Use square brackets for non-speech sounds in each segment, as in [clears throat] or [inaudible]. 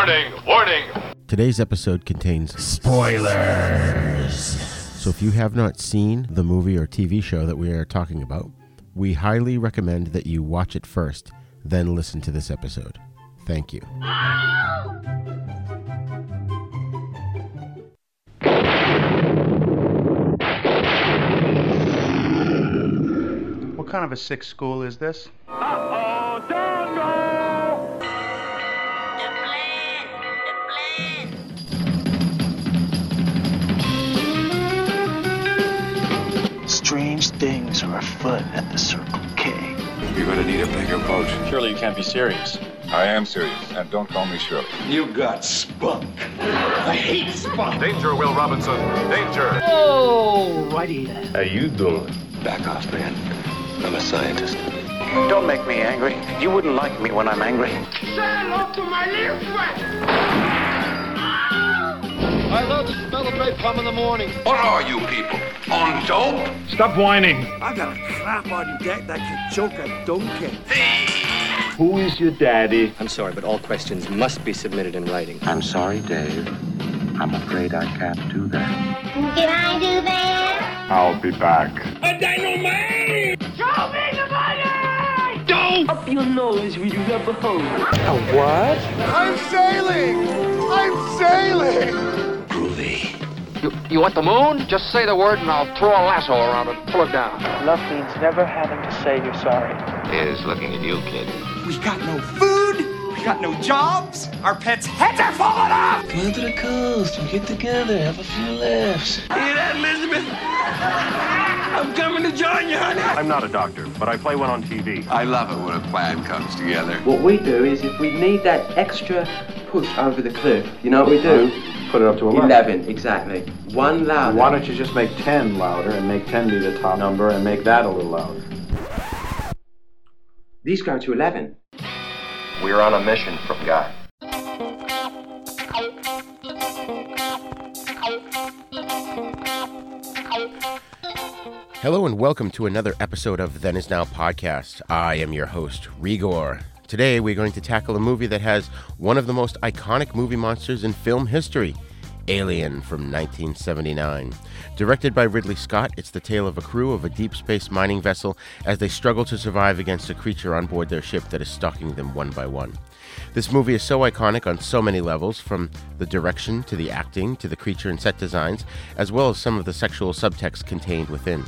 Warning! Warning! Today's episode contains spoilers. So if you have not seen the movie or TV show that we are talking about, we highly recommend that you watch it first, then listen to this episode. Thank you. What kind of a sick school is this? Strange things at the Circle K. You're gonna need a bigger boat. Surely you can't be serious. I am serious, and don't call me Shirley. You got spunk. I hate spunk. Danger, Will Robinson! Danger! Oh, righty. How you doing? Back off, man. I'm a scientist. Don't make me angry. You wouldn't like me when I'm angry. I love the smell of napalm in the morning. What are you people? On dope? Stop whining. I got a crap on deck that can choke a donkey. Who is your daddy? I'm sorry, but all questions must be submitted in writing. I'm sorry, Dave. I'm afraid I can't do that. Can I do that? I'll be back. A dynamite! Show me the money! Don't! Up your nose with your rubber hose. A what? I'm sailing! I'm sailing! Groovy. You, you want the moon? Just say the word and I'll throw a lasso around it and pull it down. Love means never having to say you're sorry. Is looking at you, kid. We got no food. We got no jobs. Our pets' heads are falling off. Come to the coast and get together, have a few laughs. Hear that, Elizabeth? I'm coming to join you, honey. I'm not a doctor, but I play one on TV. I love it when a plan comes together. What we do is if we need that extra push over the cliff, you know what we do? Put it up to 11, exactly. One louder. Why don't you just make 10 louder and make 10 be the top number and make that a little louder? These go to 11. We're on a mission from God. Hello and welcome to another episode of Then Is Now podcast. I am your host, Rigor. Today we're going to tackle a movie that has one of the most iconic movie monsters in film history. Alien from 1979. Directed by Ridley Scott, it's the tale of a crew of a deep space mining vessel as they struggle to survive against a creature on board their ship that is stalking them one by one. This movie is so iconic on so many levels, from the direction to the acting to the creature and set designs, as well as some of the sexual subtext contained within.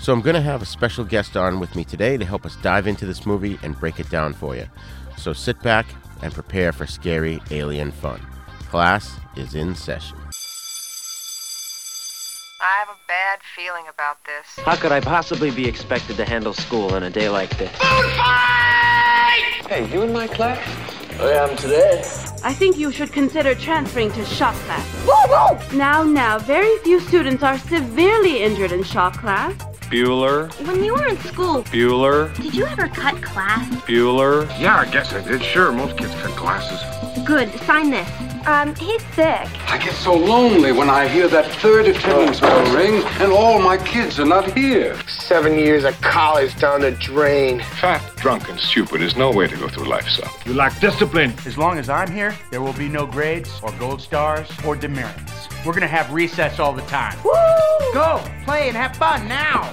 So I'm going to have a special guest on with me today to help us dive into this movie and break it down for you. So sit back and prepare for scary alien fun. Class is in session. I have a bad feeling about this. How could I possibly be expected to handle school on a day like this? Hey, you in my class? Oh, I am today. I think you should consider transferring to shop class. Now, now, very few students are severely injured in shop class. Bueller, When you were in school, Bueller, did you ever cut class? Bueller. Yeah, I guess I did. Sure, most kids cut classes. Good, sign this. Um, he's sick. I get so lonely when I hear that third attendance bell ring and all my kids are not here. Seven years of college down the drain. Fat, drunk, and stupid is no way to go through life, son. You lack discipline. As long as I'm here, there will be no grades or gold stars or demerits. We're gonna have recess all the time. Woo! Go, play, and have fun now.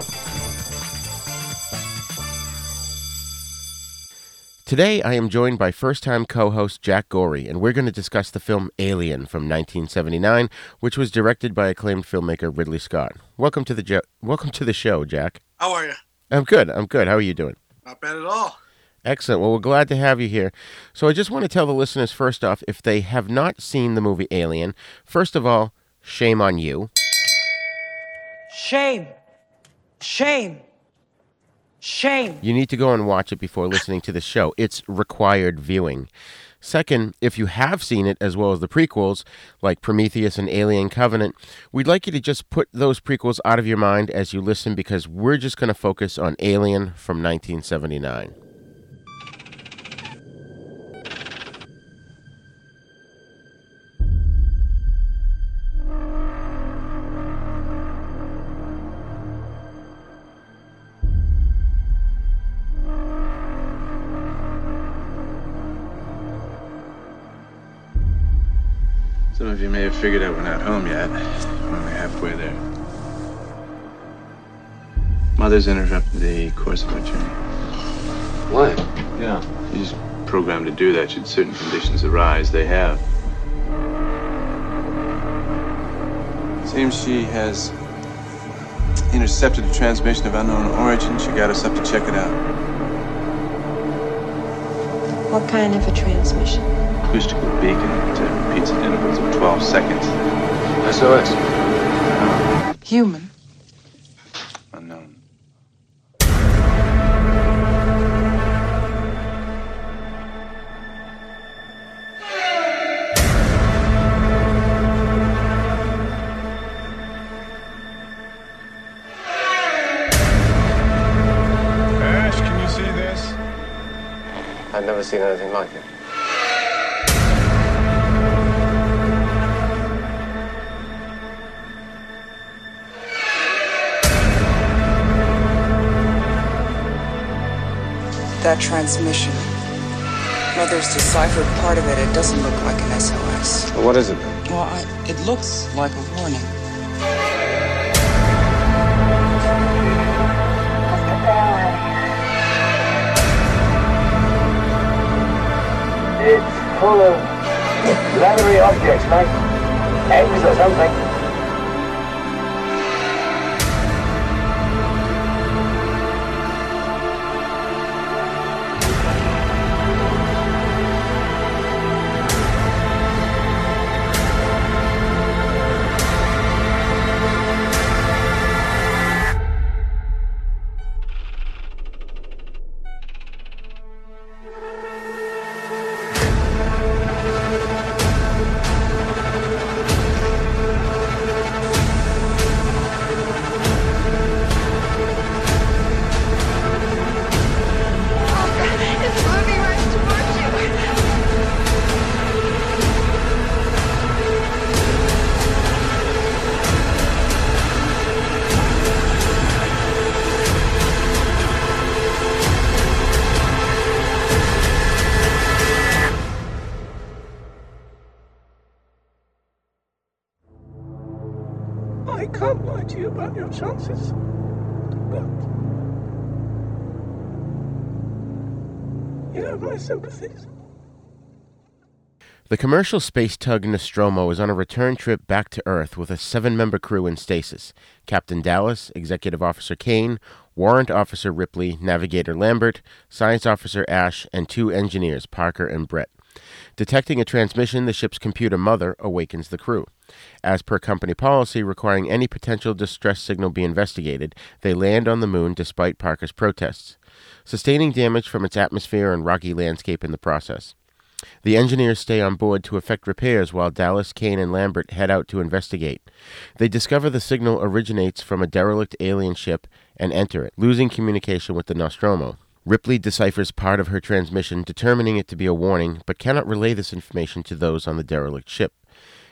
Today, I am joined by first time co host Jack Gorey, and we're going to discuss the film Alien from 1979, which was directed by acclaimed filmmaker Ridley Scott. Welcome to the, jo- welcome to the show, Jack. How are you? I'm good. I'm good. How are you doing? Not bad at all. Excellent. Well, we're glad to have you here. So, I just want to tell the listeners first off if they have not seen the movie Alien, first of all, shame on you. Shame. Shame. Shame. You need to go and watch it before listening to the show. It's required viewing. Second, if you have seen it as well as the prequels, like Prometheus and Alien Covenant, we'd like you to just put those prequels out of your mind as you listen because we're just going to focus on Alien from 1979. Some of you may have figured out we're not home yet. We're only halfway there. Mother's interrupted the course of our journey. Why? Yeah. She's programmed to do that should certain conditions arise. They have. Seems she has intercepted a transmission of unknown origin. She got us up to check it out. What kind of a transmission? Acoustical beacon that repeats at intervals of 12 seconds. SOS. Human. Unknown. Ash, can you see this? I've never seen anything like it. That transmission. Mother's deciphered part of it. It doesn't look like an SOS. Well, what is it? Well, I, it looks like a warning. It's full of leathery objects, mate. Eggs or something. Commercial space tug Nostromo is on a return trip back to Earth with a seven member crew in stasis Captain Dallas, Executive Officer Kane, Warrant Officer Ripley, Navigator Lambert, Science Officer Ash, and two engineers, Parker and Brett. Detecting a transmission, the ship's computer mother awakens the crew. As per company policy requiring any potential distress signal be investigated, they land on the moon despite Parker's protests, sustaining damage from its atmosphere and rocky landscape in the process. The engineers stay on board to effect repairs while Dallas, Kane, and Lambert head out to investigate. They discover the signal originates from a derelict alien ship and enter it, losing communication with the Nostromo. Ripley deciphers part of her transmission, determining it to be a warning, but cannot relay this information to those on the derelict ship.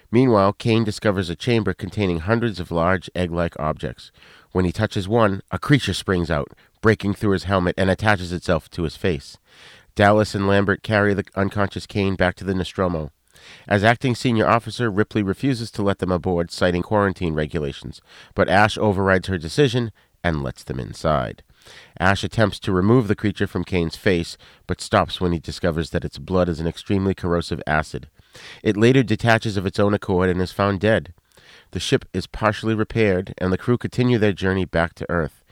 Meanwhile, Kane discovers a chamber containing hundreds of large egg like objects. When he touches one, a creature springs out, breaking through his helmet and attaches itself to his face. Dallas and Lambert carry the unconscious Kane back to the Nostromo. As acting senior officer, Ripley refuses to let them aboard, citing quarantine regulations, but Ash overrides her decision and lets them inside. Ash attempts to remove the creature from Kane's face, but stops when he discovers that its blood is an extremely corrosive acid. It later detaches of its own accord and is found dead. The ship is partially repaired, and the crew continue their journey back to Earth.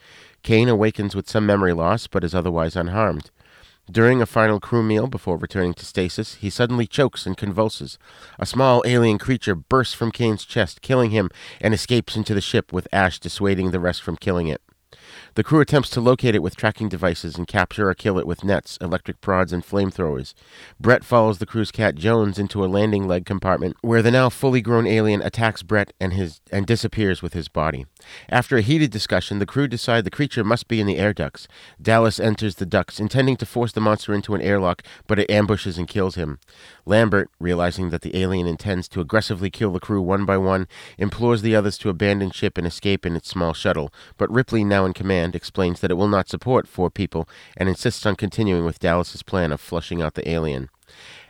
Kane awakens with some memory loss, but is otherwise unharmed. During a final crew meal before returning to stasis, he suddenly chokes and convulses. A small alien creature bursts from Kane's chest, killing him, and escapes into the ship, with Ash dissuading the rest from killing it. The crew attempts to locate it with tracking devices and capture or kill it with nets, electric prods, and flamethrowers. Brett follows the crew's cat Jones into a landing leg compartment where the now fully grown alien attacks Brett and his and disappears with his body. After a heated discussion, the crew decide the creature must be in the air ducts. Dallas enters the ducts, intending to force the monster into an airlock, but it ambushes and kills him. Lambert, realizing that the alien intends to aggressively kill the crew one by one, implores the others to abandon ship and escape in its small shuttle, but Ripley, now in command, explains that it will not support four people and insists on continuing with Dallas's plan of flushing out the alien.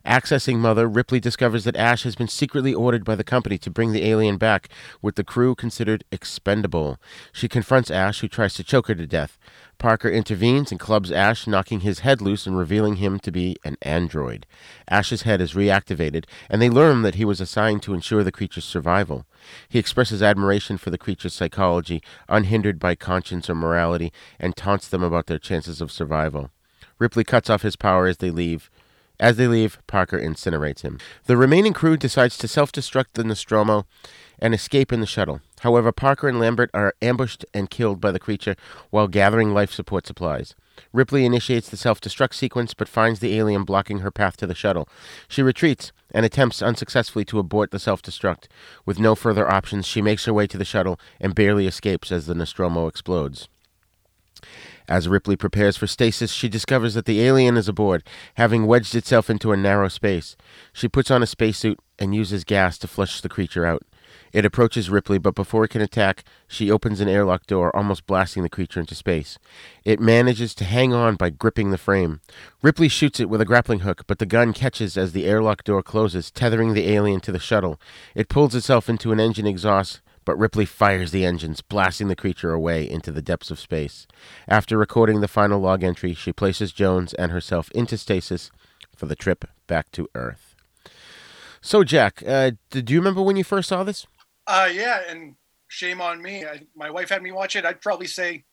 Accessing Mother, Ripley discovers that Ash has been secretly ordered by the company to bring the alien back, with the crew considered expendable. She confronts Ash, who tries to choke her to death. Parker intervenes and clubs Ash, knocking his head loose and revealing him to be an android. Ash's head is reactivated, and they learn that he was assigned to ensure the creature's survival. He expresses admiration for the creature's psychology, unhindered by conscience or morality, and taunts them about their chances of survival. Ripley cuts off his power as they leave. As they leave, Parker incinerates him. The remaining crew decides to self destruct the Nostromo and escape in the shuttle. However, Parker and Lambert are ambushed and killed by the creature while gathering life support supplies. Ripley initiates the self destruct sequence but finds the alien blocking her path to the shuttle. She retreats and attempts unsuccessfully to abort the self destruct. With no further options, she makes her way to the shuttle and barely escapes as the Nostromo explodes. As Ripley prepares for stasis, she discovers that the alien is aboard, having wedged itself into a narrow space. She puts on a spacesuit and uses gas to flush the creature out. It approaches Ripley, but before it can attack, she opens an airlock door, almost blasting the creature into space. It manages to hang on by gripping the frame. Ripley shoots it with a grappling hook, but the gun catches as the airlock door closes, tethering the alien to the shuttle. It pulls itself into an engine exhaust, but Ripley fires the engines, blasting the creature away into the depths of space. After recording the final log entry, she places Jones and herself into stasis for the trip back to Earth. So, Jack, uh, do you remember when you first saw this? Uh, yeah, and shame on me. I, my wife had me watch it. I'd probably say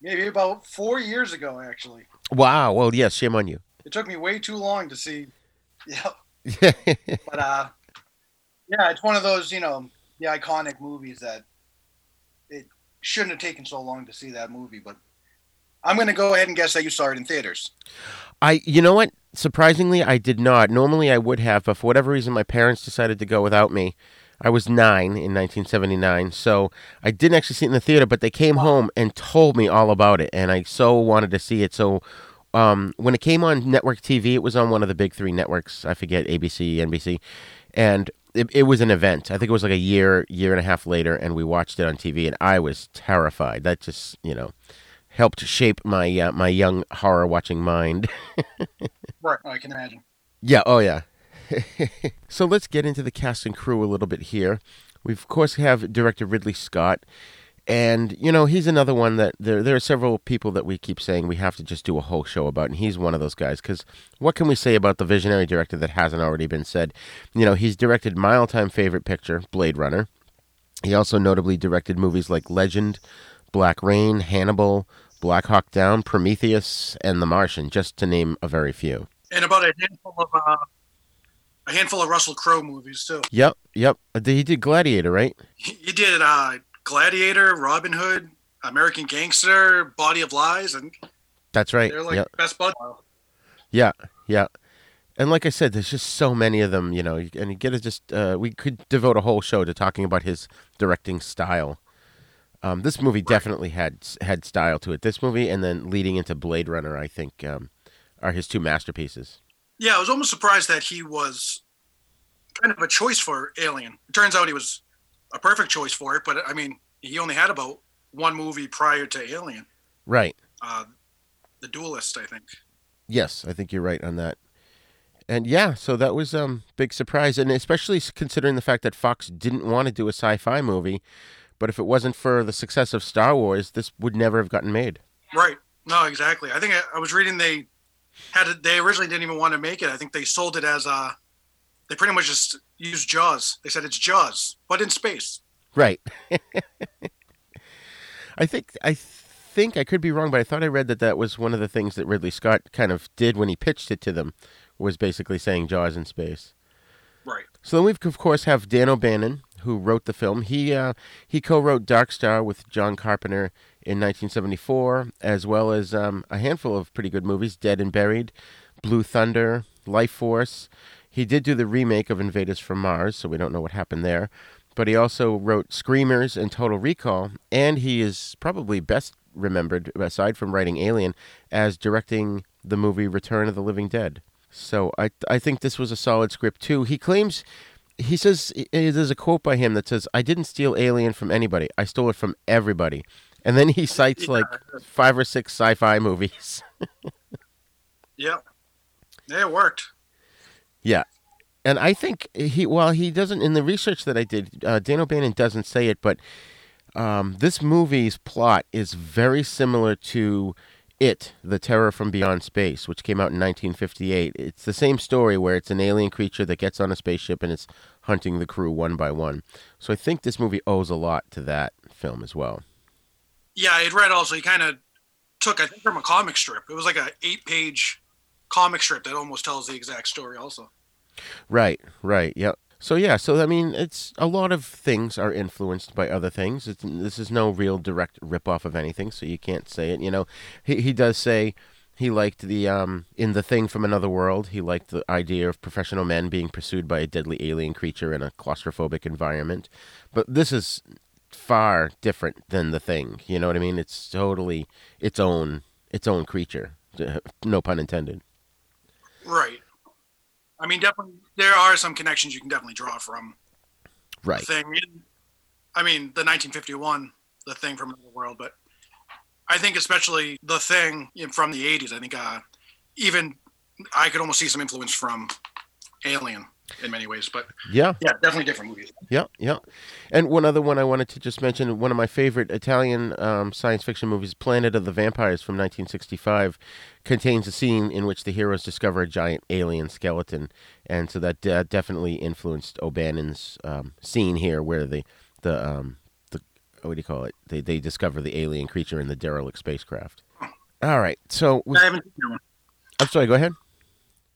maybe about four years ago, actually. Wow. Well, yes, shame on you. It took me way too long to see. [laughs] Yeah. [laughs] but uh, yeah, it's one of those you know the iconic movies that it shouldn't have taken so long to see that movie. But I'm going to go ahead and guess that you saw it in theaters. I, you know what? Surprisingly, I did not. Normally, I would have, but for whatever reason, my parents decided to go without me. I was nine in 1979, so I didn't actually see it in the theater, but they came home and told me all about it, and I so wanted to see it. So um, when it came on network TV, it was on one of the big three networks. I forget ABC, NBC, and it, it was an event. I think it was like a year, year and a half later, and we watched it on TV, and I was terrified. That just, you know, helped shape my uh, my young horror watching mind. [laughs] right, I can imagine. Yeah. Oh, yeah. [laughs] so let's get into the cast and crew a little bit here. We of course have director Ridley Scott, and you know he's another one that there there are several people that we keep saying we have to just do a whole show about, and he's one of those guys. Because what can we say about the visionary director that hasn't already been said? You know he's directed my all-time favorite picture, Blade Runner. He also notably directed movies like Legend, Black Rain, Hannibal, Black Hawk Down, Prometheus, and The Martian, just to name a very few. And about a handful of uh, a handful of Russell Crowe movies too. Yep, yep. He did Gladiator, right? He did uh, Gladiator, Robin Hood, American Gangster, Body of Lies, and that's right. They're like yep. best bud. Yeah, yeah. And like I said, there's just so many of them, you know. And you get to just uh, we could devote a whole show to talking about his directing style. Um, this movie right. definitely had had style to it. This movie, and then leading into Blade Runner, I think, um, are his two masterpieces. Yeah, I was almost surprised that he was kind of a choice for Alien. It turns out he was a perfect choice for it, but I mean, he only had about one movie prior to Alien. Right. Uh, the Duelist, I think. Yes, I think you're right on that. And yeah, so that was um big surprise, and especially considering the fact that Fox didn't want to do a sci-fi movie, but if it wasn't for the success of Star Wars, this would never have gotten made. Right. No, exactly. I think I, I was reading they had it, they originally didn't even want to make it. I think they sold it as a. They pretty much just used Jaws. They said it's Jaws, but in space. Right. [laughs] I think I think I could be wrong, but I thought I read that that was one of the things that Ridley Scott kind of did when he pitched it to them, was basically saying Jaws in space. Right. So then we of course have Dan O'Bannon, who wrote the film. He uh, he co-wrote Dark Star with John Carpenter in 1974, as well as um, a handful of pretty good movies: Dead and Buried, Blue Thunder, Life Force. He did do the remake of Invaders from Mars, so we don't know what happened there. But he also wrote Screamers and Total Recall, and he is probably best remembered, aside from writing Alien, as directing the movie Return of the Living Dead. So I I think this was a solid script too. He claims he says there's a quote by him that says, "I didn't steal Alien from anybody. I stole it from everybody." And then he [laughs] cites like five or six sci-fi movies. [laughs] yeah, yeah, it worked. Yeah. And I think he, well, he doesn't, in the research that I did, uh, Dan O'Bannon doesn't say it, but um, this movie's plot is very similar to It, The Terror from Beyond Space, which came out in 1958. It's the same story where it's an alien creature that gets on a spaceship and it's hunting the crew one by one. So I think this movie owes a lot to that film as well. Yeah, I had read also he kind of took, I think, from a comic strip. It was like a eight page comic strip that almost tells the exact story also. Right, right, yep. So yeah, so I mean, it's a lot of things are influenced by other things. It's, this is no real direct ripoff of anything, so you can't say it. You know, he he does say he liked the um in the thing from another world. He liked the idea of professional men being pursued by a deadly alien creature in a claustrophobic environment. But this is far different than the thing. You know what I mean? It's totally its own its own creature. [laughs] No pun intended. Right. I mean, definitely there are some connections you can definitely draw from. Right. The thing. I mean, the 1951, the thing from the world, but I think especially the thing from the 80s. I think uh, even I could almost see some influence from Alien in many ways, but yeah, yeah, definitely different movies. Yeah, yeah. And one other one I wanted to just mention, one of my favorite Italian um, science fiction movies, Planet of the Vampires from 1965, contains a scene in which the heroes discover a giant alien skeleton, and so that uh, definitely influenced O'Bannon's um, scene here, where the the um, the what do you call it? They they discover the alien creature in the derelict spacecraft. All right, so we, I haven't seen that one. I'm sorry. Go ahead.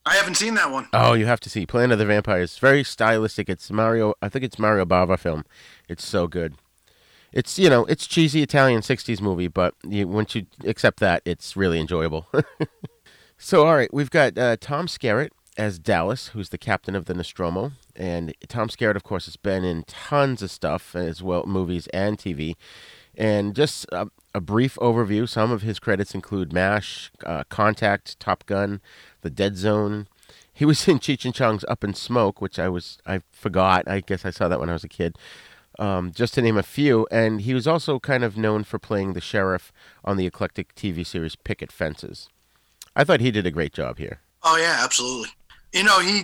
I haven't seen that one. Oh, you have to see Planet of the Vampires. Very stylistic. It's Mario. I think it's Mario Bava film. It's so good. It's you know it's cheesy Italian '60s movie, but you, once you accept that, it's really enjoyable. [laughs] so, all right, we've got uh, Tom Skerritt as Dallas, who's the captain of the Nostromo, and Tom Skerritt, of course, has been in tons of stuff as well, movies and TV. And just a, a brief overview. Some of his credits include MASH, uh, Contact, Top Gun, The Dead Zone. He was [laughs] in Cheech and Chong's Up in Smoke, which I was I forgot. I guess I saw that when I was a kid. Um, just to name a few. And he was also kind of known for playing the sheriff on the eclectic TV series Picket Fences. I thought he did a great job here. Oh yeah, absolutely. You know, he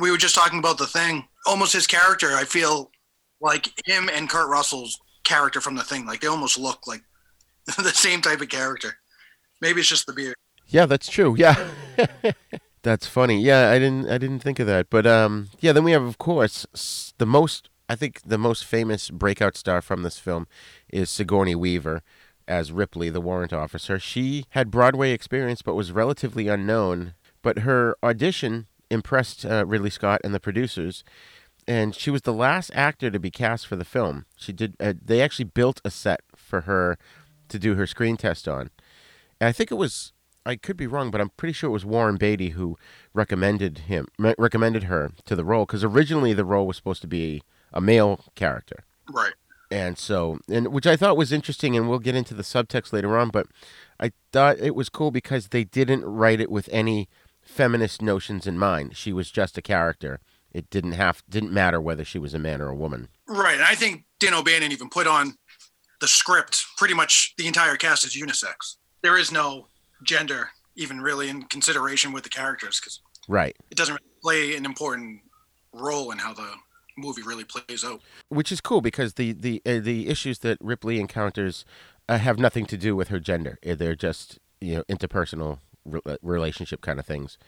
we were just talking about the thing. Almost his character, I feel like him and Kurt Russell's character from the thing. Like they almost look like [laughs] the same type of character. Maybe it's just the beard. Yeah, that's true. Yeah. [laughs] that's funny. Yeah, I didn't I didn't think of that. But um yeah, then we have of course the most I think the most famous breakout star from this film is Sigourney Weaver as Ripley, the warrant officer. She had Broadway experience but was relatively unknown, but her audition impressed uh, Ridley Scott and the producers and she was the last actor to be cast for the film. She did. Uh, they actually built a set for her to do her screen test on. And I think it was. I could be wrong, but I'm pretty sure it was Warren Beatty who recommended him recommended her to the role because originally the role was supposed to be a male character. Right. And so, and which I thought was interesting, and we'll get into the subtext later on. But I thought it was cool because they didn't write it with any feminist notions in mind. She was just a character it didn't have didn't matter whether she was a man or a woman. Right. And I think Dan O'Bannon even put on the script pretty much the entire cast is unisex. There is no gender even really in consideration with the characters because right it doesn't play an important role in how the movie really plays out. Which is cool because the the uh, the issues that Ripley encounters uh, have nothing to do with her gender. They're just you know interpersonal re- uh, relationship kind of things.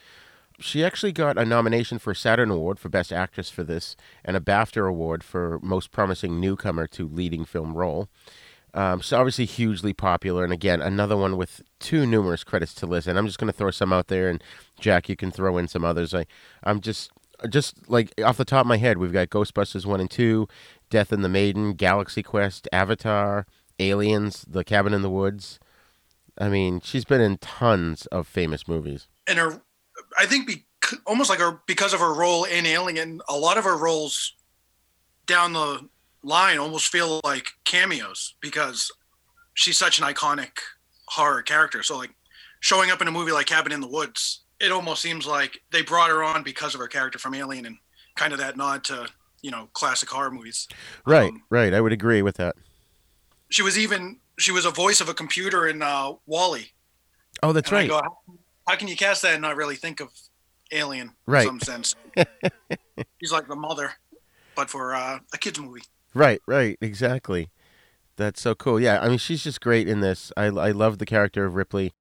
She actually got a nomination for a Saturn Award for Best Actress for this, and a BAFTA Award for Most Promising Newcomer to Leading Film Role. Um, so obviously hugely popular, and again another one with too numerous credits to list. And I'm just going to throw some out there, and Jack, you can throw in some others. I, I'm just, just like off the top of my head, we've got Ghostbusters one and two, Death and the Maiden, Galaxy Quest, Avatar, Aliens, The Cabin in the Woods. I mean, she's been in tons of famous movies. And her I think be, almost like her because of her role in Alien, a lot of her roles down the line almost feel like cameos because she's such an iconic horror character. So like showing up in a movie like Cabin in the Woods, it almost seems like they brought her on because of her character from Alien and kind of that nod to you know classic horror movies. Right, um, right. I would agree with that. She was even she was a voice of a computer in uh, WALL-E. Oh, that's and right. Go, how can you cast that and not really think of alien Right. in some sense. [laughs] She's like the mother, but for uh, a kids movie. Right, right, exactly. That's so cool. Yeah, I mean, she's just great in this. I, I love the character of Ripley.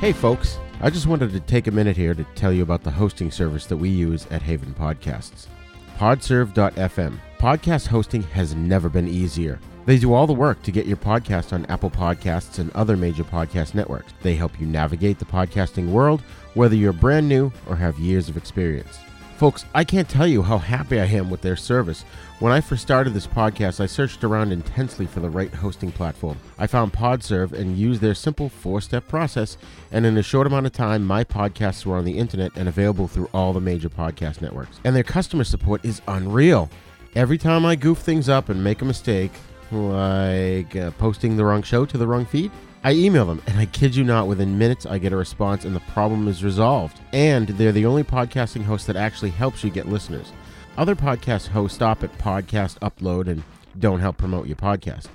Hey, folks. I just wanted to take a minute here to tell you about the hosting service that we use at Haven Podcasts. Podserve.fm. Podcast hosting has never been easier. They do all the work to get your podcast on Apple Podcasts and other major podcast networks. They help you navigate the podcasting world, whether you're brand new or have years of experience. Folks, I can't tell you how happy I am with their service. When I first started this podcast, I searched around intensely for the right hosting platform. I found Podserve and used their simple four step process, and in a short amount of time, my podcasts were on the internet and available through all the major podcast networks. And their customer support is unreal. Every time I goof things up and make a mistake, like uh, posting the wrong show to the wrong feed, I email them, and I kid you not, within minutes I get a response and the problem is resolved. And they're the only podcasting host that actually helps you get listeners. Other podcast hosts stop at podcast upload and don't help promote your podcast.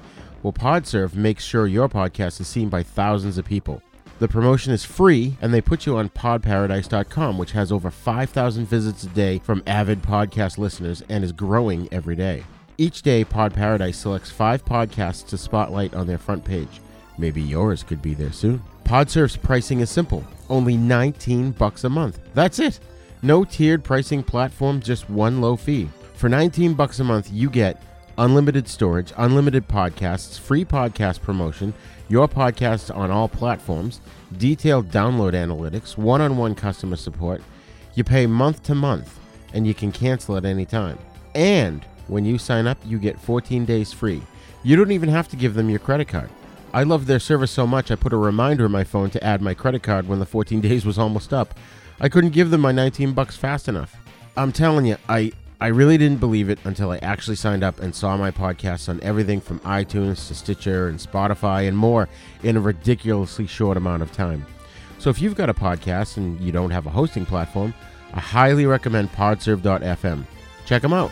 Well, Podserve makes sure your podcast is seen by thousands of people. The promotion is free, and they put you on podparadise.com, which has over 5,000 visits a day from avid podcast listeners and is growing every day. Each day, Pod Paradise selects five podcasts to spotlight on their front page. Maybe yours could be there soon. Podserve's pricing is simple, only 19 bucks a month. That's it. No tiered pricing platform, just one low fee. For 19 bucks a month, you get unlimited storage, unlimited podcasts, free podcast promotion, your podcasts on all platforms, detailed download analytics, one-on-one customer support. You pay month to month and you can cancel at any time. And when you sign up, you get 14 days free. You don't even have to give them your credit card. I loved their service so much I put a reminder in my phone to add my credit card when the 14 [laughs] days was almost up. I couldn't give them my 19 bucks fast enough. I'm telling you, I I really didn't believe it until I actually signed up and saw my podcasts on everything from iTunes to Stitcher and Spotify and more in a ridiculously short amount of time. So if you've got a podcast and you don't have a hosting platform, I highly recommend podserve.fm. Check them out.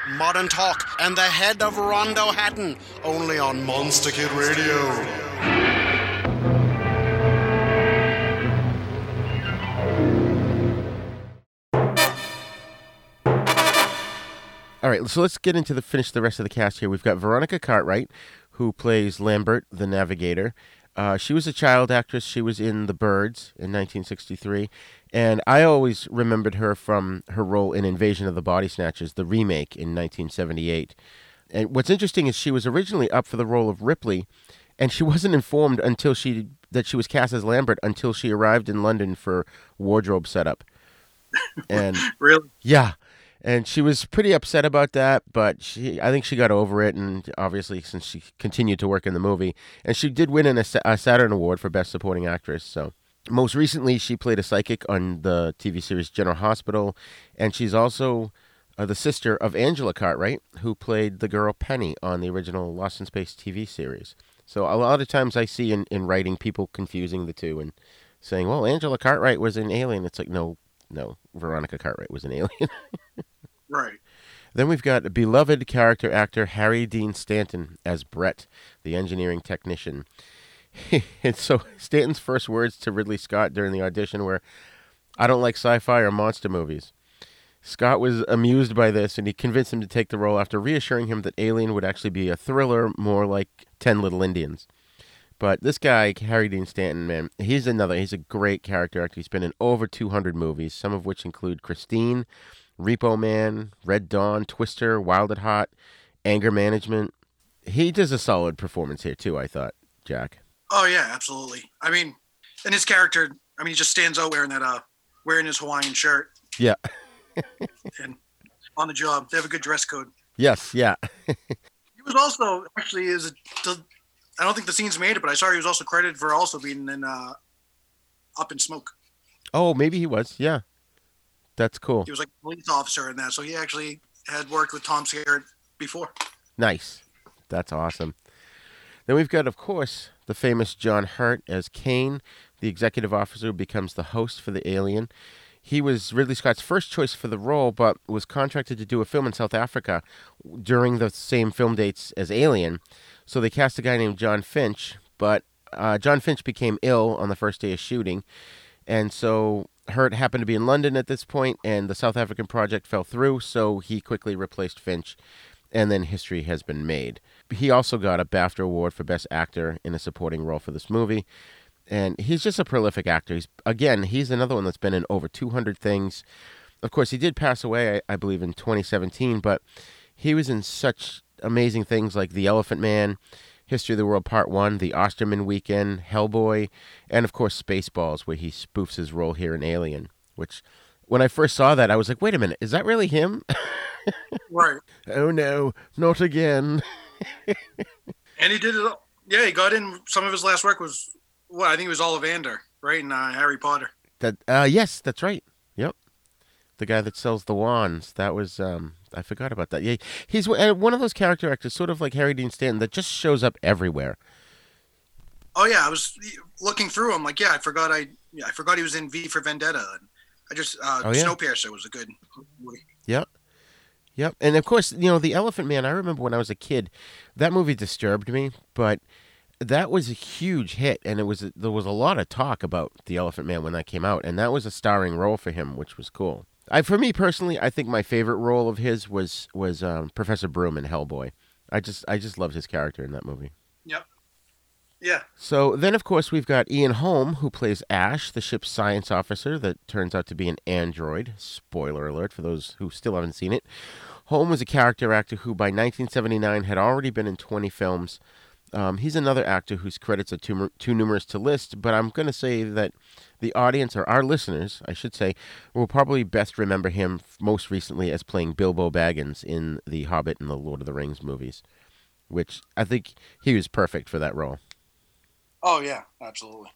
Modern Talk, and the head of Rondo Hatton, only on Monster Kid Radio. All right, so let's get into the finish the rest of the cast here. We've got Veronica Cartwright, who plays Lambert, the navigator. Uh, she was a child actress. She was in The Birds in 1963, and I always remembered her from her role in Invasion of the Body Snatchers, the remake in 1978. And what's interesting is she was originally up for the role of Ripley, and she [laughs] wasn't informed until she that she was cast as Lambert until she arrived in London for wardrobe setup. [laughs] And really, yeah, and she was pretty upset about that, but she I think she got over it, and obviously since she continued to work in the movie, and she did win an, a Saturn Award for Best Supporting Actress. So most recently, she played a psychic on the TV series General Hospital, and she's also uh, the sister of Angela Cartwright, who played the girl Penny on the original Lost in Space TV series. So a lot of times I see in, in writing people confusing the two, and saying, "Well, Angela Cartwright was an alien." It's like, no, no, Veronica Cartwright was an alien. [laughs] right. Then we've got beloved character actor Harry Dean Stanton as Brett, the engineering technician. [laughs] and so Stanton's first words to Ridley Scott during the audition were, "I don't like sci-fi or monster movies." Scott was amused by this, and he convinced him to take the role after reassuring him that Alien would actually be a thriller more like Ten Little Indians. But this guy, Harry Dean Stanton, man, he's another. He's a great character actor. He's been in over 200 movies, some of which include Christine, Repo Man, Red Dawn, Twister, Wild at Heart, Anger Management. He does a solid performance here too. I thought, Jack. Oh yeah, absolutely. I mean, and his character, I mean, he just stands out wearing that uh, wearing his Hawaiian shirt. Yeah. [laughs] and on the job, they have a good dress code. Yes. Yeah. [laughs] he was also actually is. I don't think the scenes made it, but I saw he was also credited for also being in uh, Up in Smoke. Oh, maybe he was. Yeah. That's cool. He was like a police officer in that, so he actually had worked with Tom Skerritt before. Nice. That's awesome. Then we've got, of course, the famous John Hurt as Kane, the executive officer who becomes the host for the Alien. He was Ridley Scott's first choice for the role, but was contracted to do a film in South Africa during the same film dates as Alien. So they cast a guy named John Finch, but uh, John Finch became ill on the first day of shooting. And so Hurt happened to be in London at this point, and the South African project fell through, so he quickly replaced Finch, and then history has been made. He also got a BAFTA award for Best Actor in a Supporting Role for this movie, and he's just a prolific actor. He's again, he's another one that's been in over 200 things. Of course, he did pass away, I, I believe, in 2017, but he was in such amazing things like The Elephant Man, History of the World Part 1, The Osterman Weekend, Hellboy, and of course Spaceballs, where he spoofs his role here in Alien, which when I first saw that, I was like, wait a minute, is that really him? [laughs] right. Oh no, not again. [laughs] and he did it. all. Yeah, he got in. Some of his last work was what I think it was Ollivander, right? In uh, Harry Potter. That uh, yes, that's right. Yep, the guy that sells the wands. That was um, I forgot about that. Yeah, he's one of those character actors, sort of like Harry Dean Stanton, that just shows up everywhere. Oh yeah, I was looking through him. Like, yeah, I forgot. I yeah, I forgot he was in V for Vendetta. And I just uh, oh, yeah. Snowpiercer was a good movie. Yep. Yep. And of course, you know, The Elephant Man, I remember when I was a kid, that movie disturbed me, but that was a huge hit and it was there was a lot of talk about The Elephant Man when that came out and that was a starring role for him, which was cool. I, for me personally, I think my favorite role of his was was um, Professor Broom in Hellboy. I just I just loved his character in that movie. Yep. Yeah. So then, of course, we've got Ian Holm, who plays Ash, the ship's science officer that turns out to be an android. Spoiler alert for those who still haven't seen it. Holm was a character actor who, by 1979, had already been in 20 films. Um, he's another actor whose credits are too, too numerous to list, but I'm going to say that the audience, or our listeners, I should say, will probably best remember him most recently as playing Bilbo Baggins in The Hobbit and the Lord of the Rings movies, which I think he was perfect for that role. Oh, yeah, absolutely.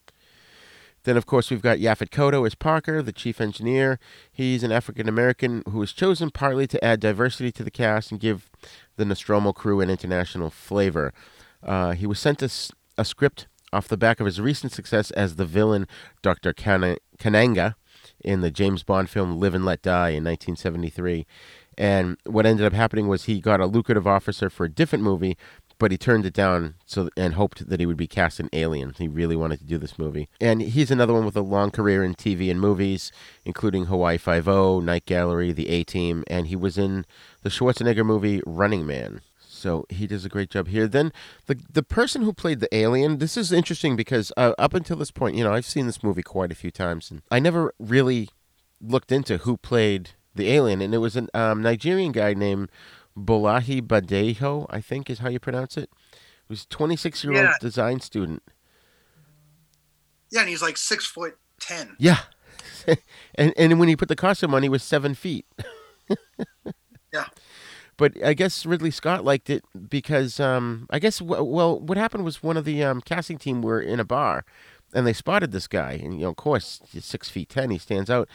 Then, of course, we've got Yaphet Kotto as Parker, the chief engineer. He's an African American who was chosen partly to add diversity to the cast and give the Nostromo crew an international flavor. Uh, he was sent a, a, script off the back of his recent success as the villain Dr. Kan- Kananga in the James Bond film Live and Let Die in 1973. And what ended up happening was he got a lucrative offer for a different movie, but he turned it down so and hoped that he would be cast in Alien. He really wanted to do this movie, and he's another one with a long career in TV and movies, including Hawaii Five O, Night Gallery, The A Team, and he was in the Schwarzenegger movie Running Man. So he does a great job here. Then the the person who played the alien. This is interesting because uh, up until this point, you know, I've seen this movie quite a few times, and I never really looked into who played the alien, and it was a um, Nigerian guy named Bolaji Badejo, I think is how you pronounce it. He was 26 year old design student. Yeah, and he's like six foot ten. Yeah, [laughs] and and when he put the costume on, he was seven feet. [laughs] yeah. But I guess Ridley Scott liked it because um, I guess well, what happened was one of the um, casting team were in a bar, and they spotted this guy, and you know, of course, he's six feet ten, he stands out,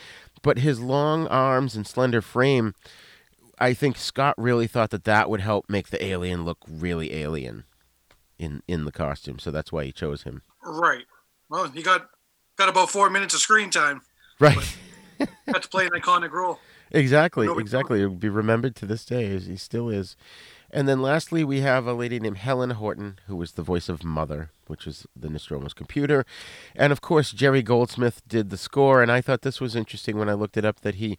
but his long arms and slender frame I think Scott really thought that that would help make the alien look really alien in in the costume, so that's why he chose him. Right. Well, he got got about four minutes of screen time. Right. Got to play an iconic role. Exactly, Nobody- exactly. It will be remembered to this day, as he still is. And then lastly, we have a lady named Helen Horton, who was the voice of Mother, which is the Nostromo's computer. And of course, Jerry Goldsmith did the score. And I thought this was interesting when I looked it up that he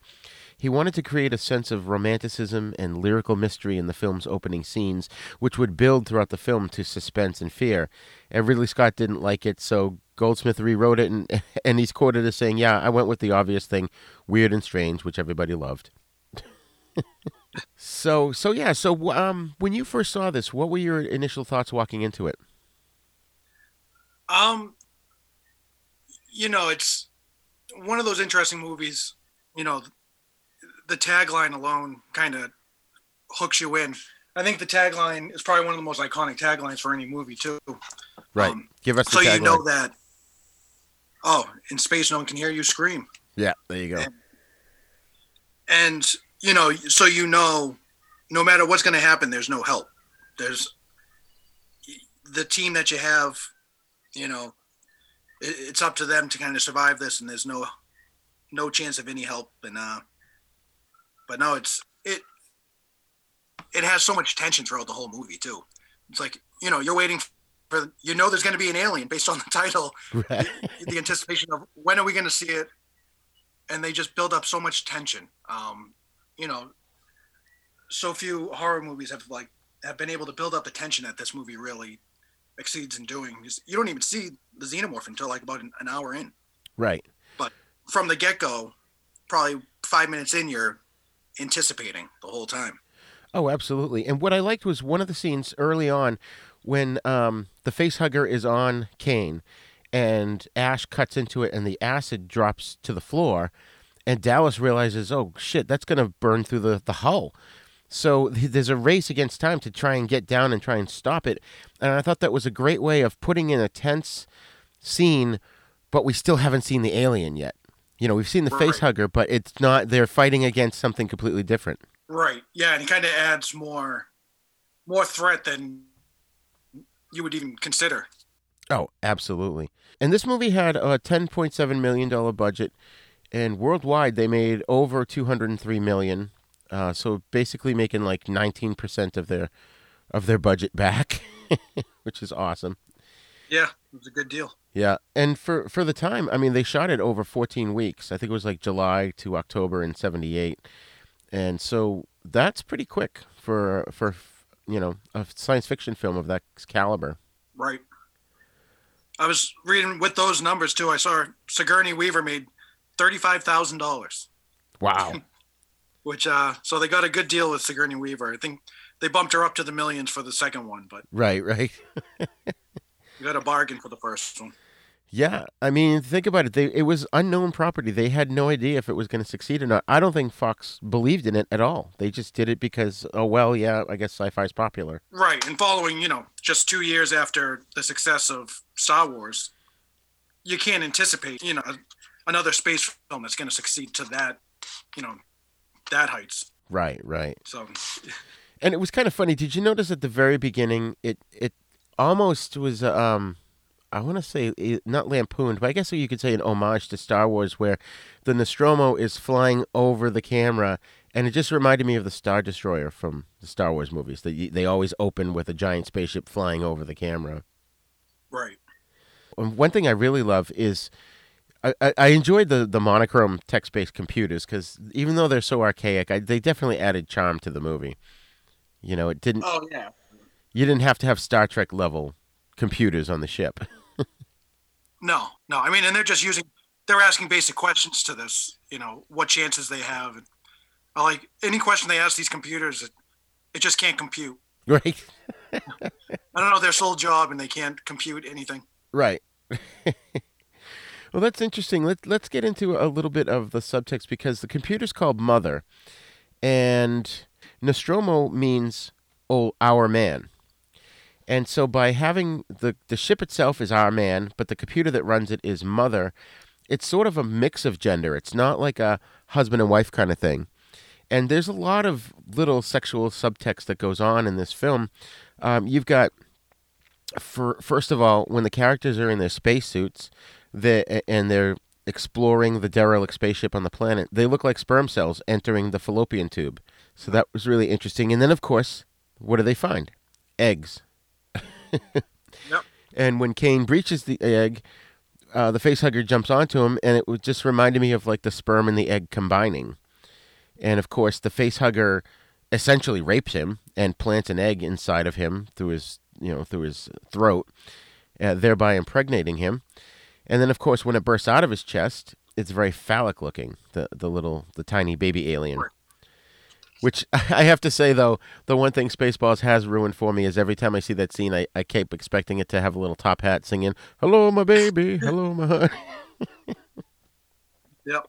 he wanted to create a sense of romanticism and lyrical mystery in the film's opening scenes, which would build throughout the film to suspense and fear. And Ridley Scott didn't like it, so Goldsmith rewrote it, and [laughs] and he's quoted as saying, "Yeah, I went with the obvious thing, weird and strange, which everybody loved." [laughs] so so yeah, so um, when you first saw this, what were your initial thoughts walking into it? Um, you know, it's one of those interesting movies. You know, the tagline alone kind of hooks you in. I think the tagline is probably one of the most iconic taglines for any movie too. Right. Give us the Um, So you know that. Oh, in space, no one can hear you scream. Yeah, there you go. and you know so you know no matter what's going to happen there's no help there's the team that you have you know it, it's up to them to kind of survive this and there's no no chance of any help and uh but no it's it it has so much tension throughout the whole movie too. It's like you know you're waiting for you know there's going to be an alien based on the title. Right. the anticipation of when are we going to see it? And they just build up so much tension. Um you know so few horror movies have like have been able to build up the tension that this movie really exceeds in doing. You don't even see the xenomorph until like about an, an hour in. Right. but from the get-go probably five minutes in you're anticipating the whole time Oh, absolutely. And what I liked was one of the scenes early on when um, the face hugger is on Kane and Ash cuts into it and the acid drops to the floor and Dallas realizes, oh shit, that's going to burn through the, the hull. So there's a race against time to try and get down and try and stop it. And I thought that was a great way of putting in a tense scene, but we still haven't seen the alien yet. You know, we've seen the face hugger, but it's not, they're fighting against something completely different. right yeah and it kind of adds more more threat than you would even consider Oh, absolutely. And this movie had a $10.7 million budget, and worldwide they made over 203 million. Uh, so basically making like 19% of their of their budget back, [laughs] which is awesome. yeah it was a good deal Yeah, and for for the time, I mean, they shot it over 14 weeks. I think it was like July to October in '78, and so that's pretty quick for for you know a science fiction film of that caliber. Right. I was reading with those numbers too. I saw Sigourney Weaver made thirty-five thousand dollars, Wow. [laughs] which uh, so they got a good deal with Sigourney Weaver. I think they bumped her up to the millions for the second one, but right, right. [laughs] you got a bargain for the first one. Yeah, I mean, think about it. They it was unknown property. They had no idea if it was going to succeed or not. I don't think Fox believed in it at all. They just did it because, oh well, yeah, I guess sci-fi's popular. Right, and following, you know, just two years after the success of Star Wars, you can't anticipate, you know, another space film that's going to succeed to that, you know, that heights. Right, right. So, [laughs] And it was kind of funny. Did you notice at the very beginning, it it almost was um, I want to say not lampooned, but I guess you could say an homage to Star Wars, where the Nostromo is flying over the camera, and it just reminded me of the Star Destroyer from the Star Wars movies. They they always open with a giant spaceship flying over the camera. right. And one thing I really love is I, I, I enjoyed the, the monochrome text based computers because even though they're so archaic, I, they definitely added charm to the movie. You know, it didn't. Oh, yeah. You didn't have to have Star Trek level computers on the ship. [laughs] No, no. I mean, and they're just using, they're asking basic questions to this, you know, what chances they have. And I like any question they ask these computers, it, it just can't compute. right? I don't know their sole job and they can't compute anything. Right. [laughs] well, that's interesting. Let, let's get into a little bit of the subtext because the computer's called Mother, and Nostromo means oh, our man. And so by having the, the ship itself is our man, but the computer that runs it is Mother, it's sort of a mix of gender. It's not like a husband and wife kind of thing. And there's a lot of little sexual subtext that goes on in this film. Um, you've got for first of all, when the characters are in their spacesuits, the and they're exploring the derelict spaceship on the planet. They look like sperm cells entering the fallopian tube. So that was really interesting. And then, of course, what do they find? Eggs. [laughs] And when Kane breaches the egg, uh, the facehugger jumps onto him, and it just reminded me of like the sperm and the egg combining. And of course, the facehugger essentially rapes him and plants an egg inside of him through his, you know, through his throat, uh, thereby impregnating him. And then, of course, when it bursts out of his chest, it's very phallic looking. The the little the tiny baby alien. Which [laughs] I have to say though, the one thing Spaceballs has ruined for me is every time I see that scene, I, I keep expecting it to have a little top hat singing "Hello, my baby, hello, my honey." [laughs] yep,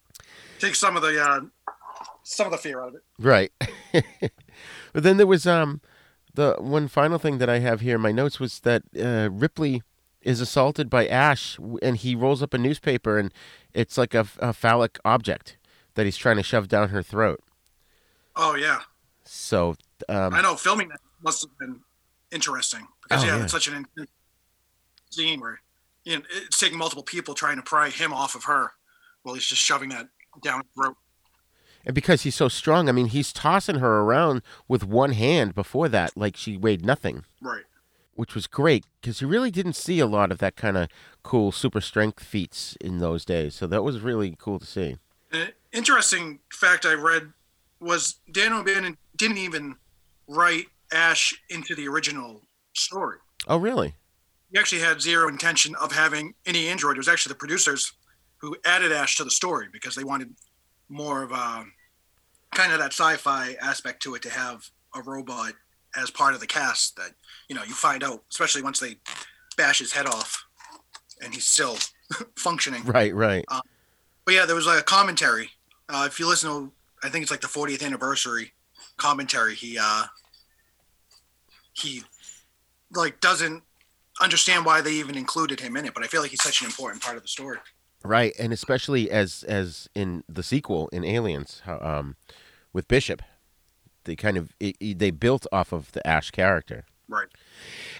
take some of the uh, some of the fear out of it. Right. [laughs] but then there was um the one final thing that I have here in my notes was that uh, Ripley is assaulted by Ash, and he rolls up a newspaper, and it's like a, a phallic object that he's trying to shove down her throat. Oh yeah. So um, I know filming that must have been interesting because oh, yeah, yeah, it's such an scene where you know, it's taking multiple people trying to pry him off of her while he's just shoving that down her throat. And because he's so strong, I mean, he's tossing her around with one hand before that, like she weighed nothing. Right. Which was great because you really didn't see a lot of that kind of cool super strength feats in those days. So that was really cool to see. An interesting fact I read was Dan O'Bannon didn't even write Ash into the original story. Oh, really? He actually had zero intention of having any android. It was actually the producers who added Ash to the story because they wanted more of a kind of that sci-fi aspect to it to have a robot as part of the cast that you know you find out especially once they bash his head off and he's still [laughs] functioning right right uh, but yeah there was like a commentary uh, if you listen to i think it's like the 40th anniversary commentary he uh he like doesn't understand why they even included him in it but i feel like he's such an important part of the story Right, and especially as as in the sequel in Aliens, um, with Bishop, they kind of it, it, they built off of the Ash character. Right.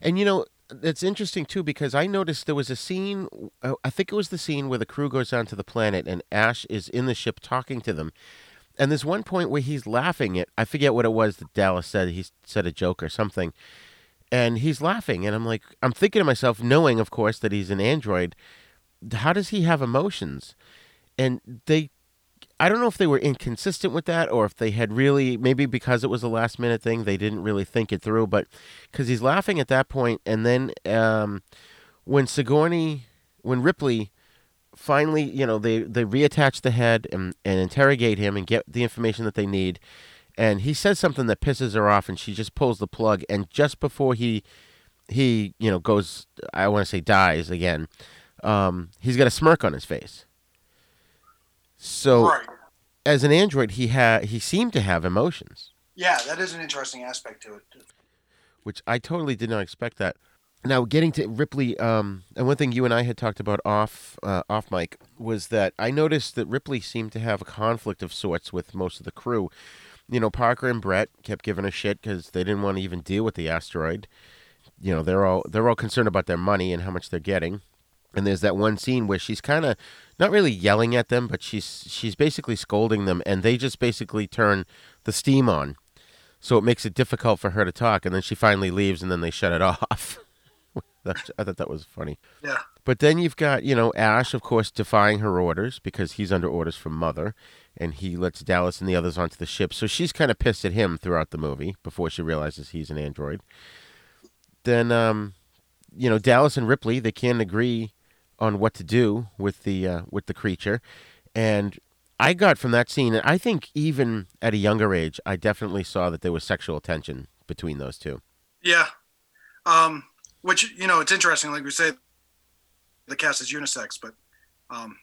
And you know it's interesting too because I noticed there was a scene. Uh, I think it was the scene where the crew goes onto the planet and Ash is in the ship talking to them. And there's one point where he's laughing at I forget what it was that Dallas said. He said a joke or something, and he's laughing. And I'm like, I'm thinking to myself, knowing of course that he's an android how does he have emotions? And they, I don't know if they were inconsistent with that or if they had really, maybe because it was a last minute thing, they didn't really think it through. But because he's laughing at that point, and then um, when Sigourney, when Ripley finally, you know, they, they reattach the head and, and interrogate him and get the information that they need. And he says something that pisses her off, and she just pulls the plug. And just before he, he, you know, goes, I want to say dies again, um, he's got a smirk on his face. So, right. as an android, he had he seemed to have emotions. Yeah, that is an interesting aspect to it. Which I totally did not expect that. Now, getting to Ripley, um, and one thing you and I had talked about off uh, off mic was that I noticed that Ripley seemed to have a conflict of sorts with most of the crew. You know, Parker and Brett kept giving a shit because they didn't want to even deal with the asteroid. You know, they're all they're all concerned about their money and how much they're getting. And there's that one scene where she's kind of not really yelling at them, but she's she's basically scolding them, and they just basically turn the steam on, so it makes it difficult for her to talk. And then she finally leaves, and then they shut it [laughs] off. I thought that was funny. Yeah. But then you've got you know Ash, of course, defying her orders because he's under orders from Mother, and he lets Dallas and the others onto the ship. So she's kind of pissed at him throughout the movie before she realizes he's an android. Then, um, you know, Dallas and Ripley they can't agree on what to do with the uh, with the creature, and I got from that scene. I think even at a younger age, I definitely saw that there was sexual tension between those two. Yeah, um, which you know it's interesting. Like we say, the cast is unisex, but um,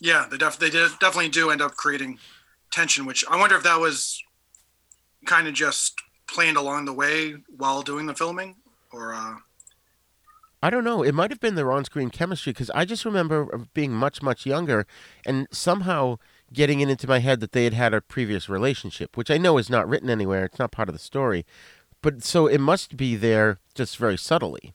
yeah, they def- they did, definitely do end up creating tension. Which I wonder if that was kind of just planned along the way while doing the filming, or uh, I don't know. It might have been their on-screen chemistry because I just remember being much, much younger, and somehow getting it into my head that they had had a previous relationship, which I know is not written anywhere. It's not part of the story, but so it must be there just very subtly.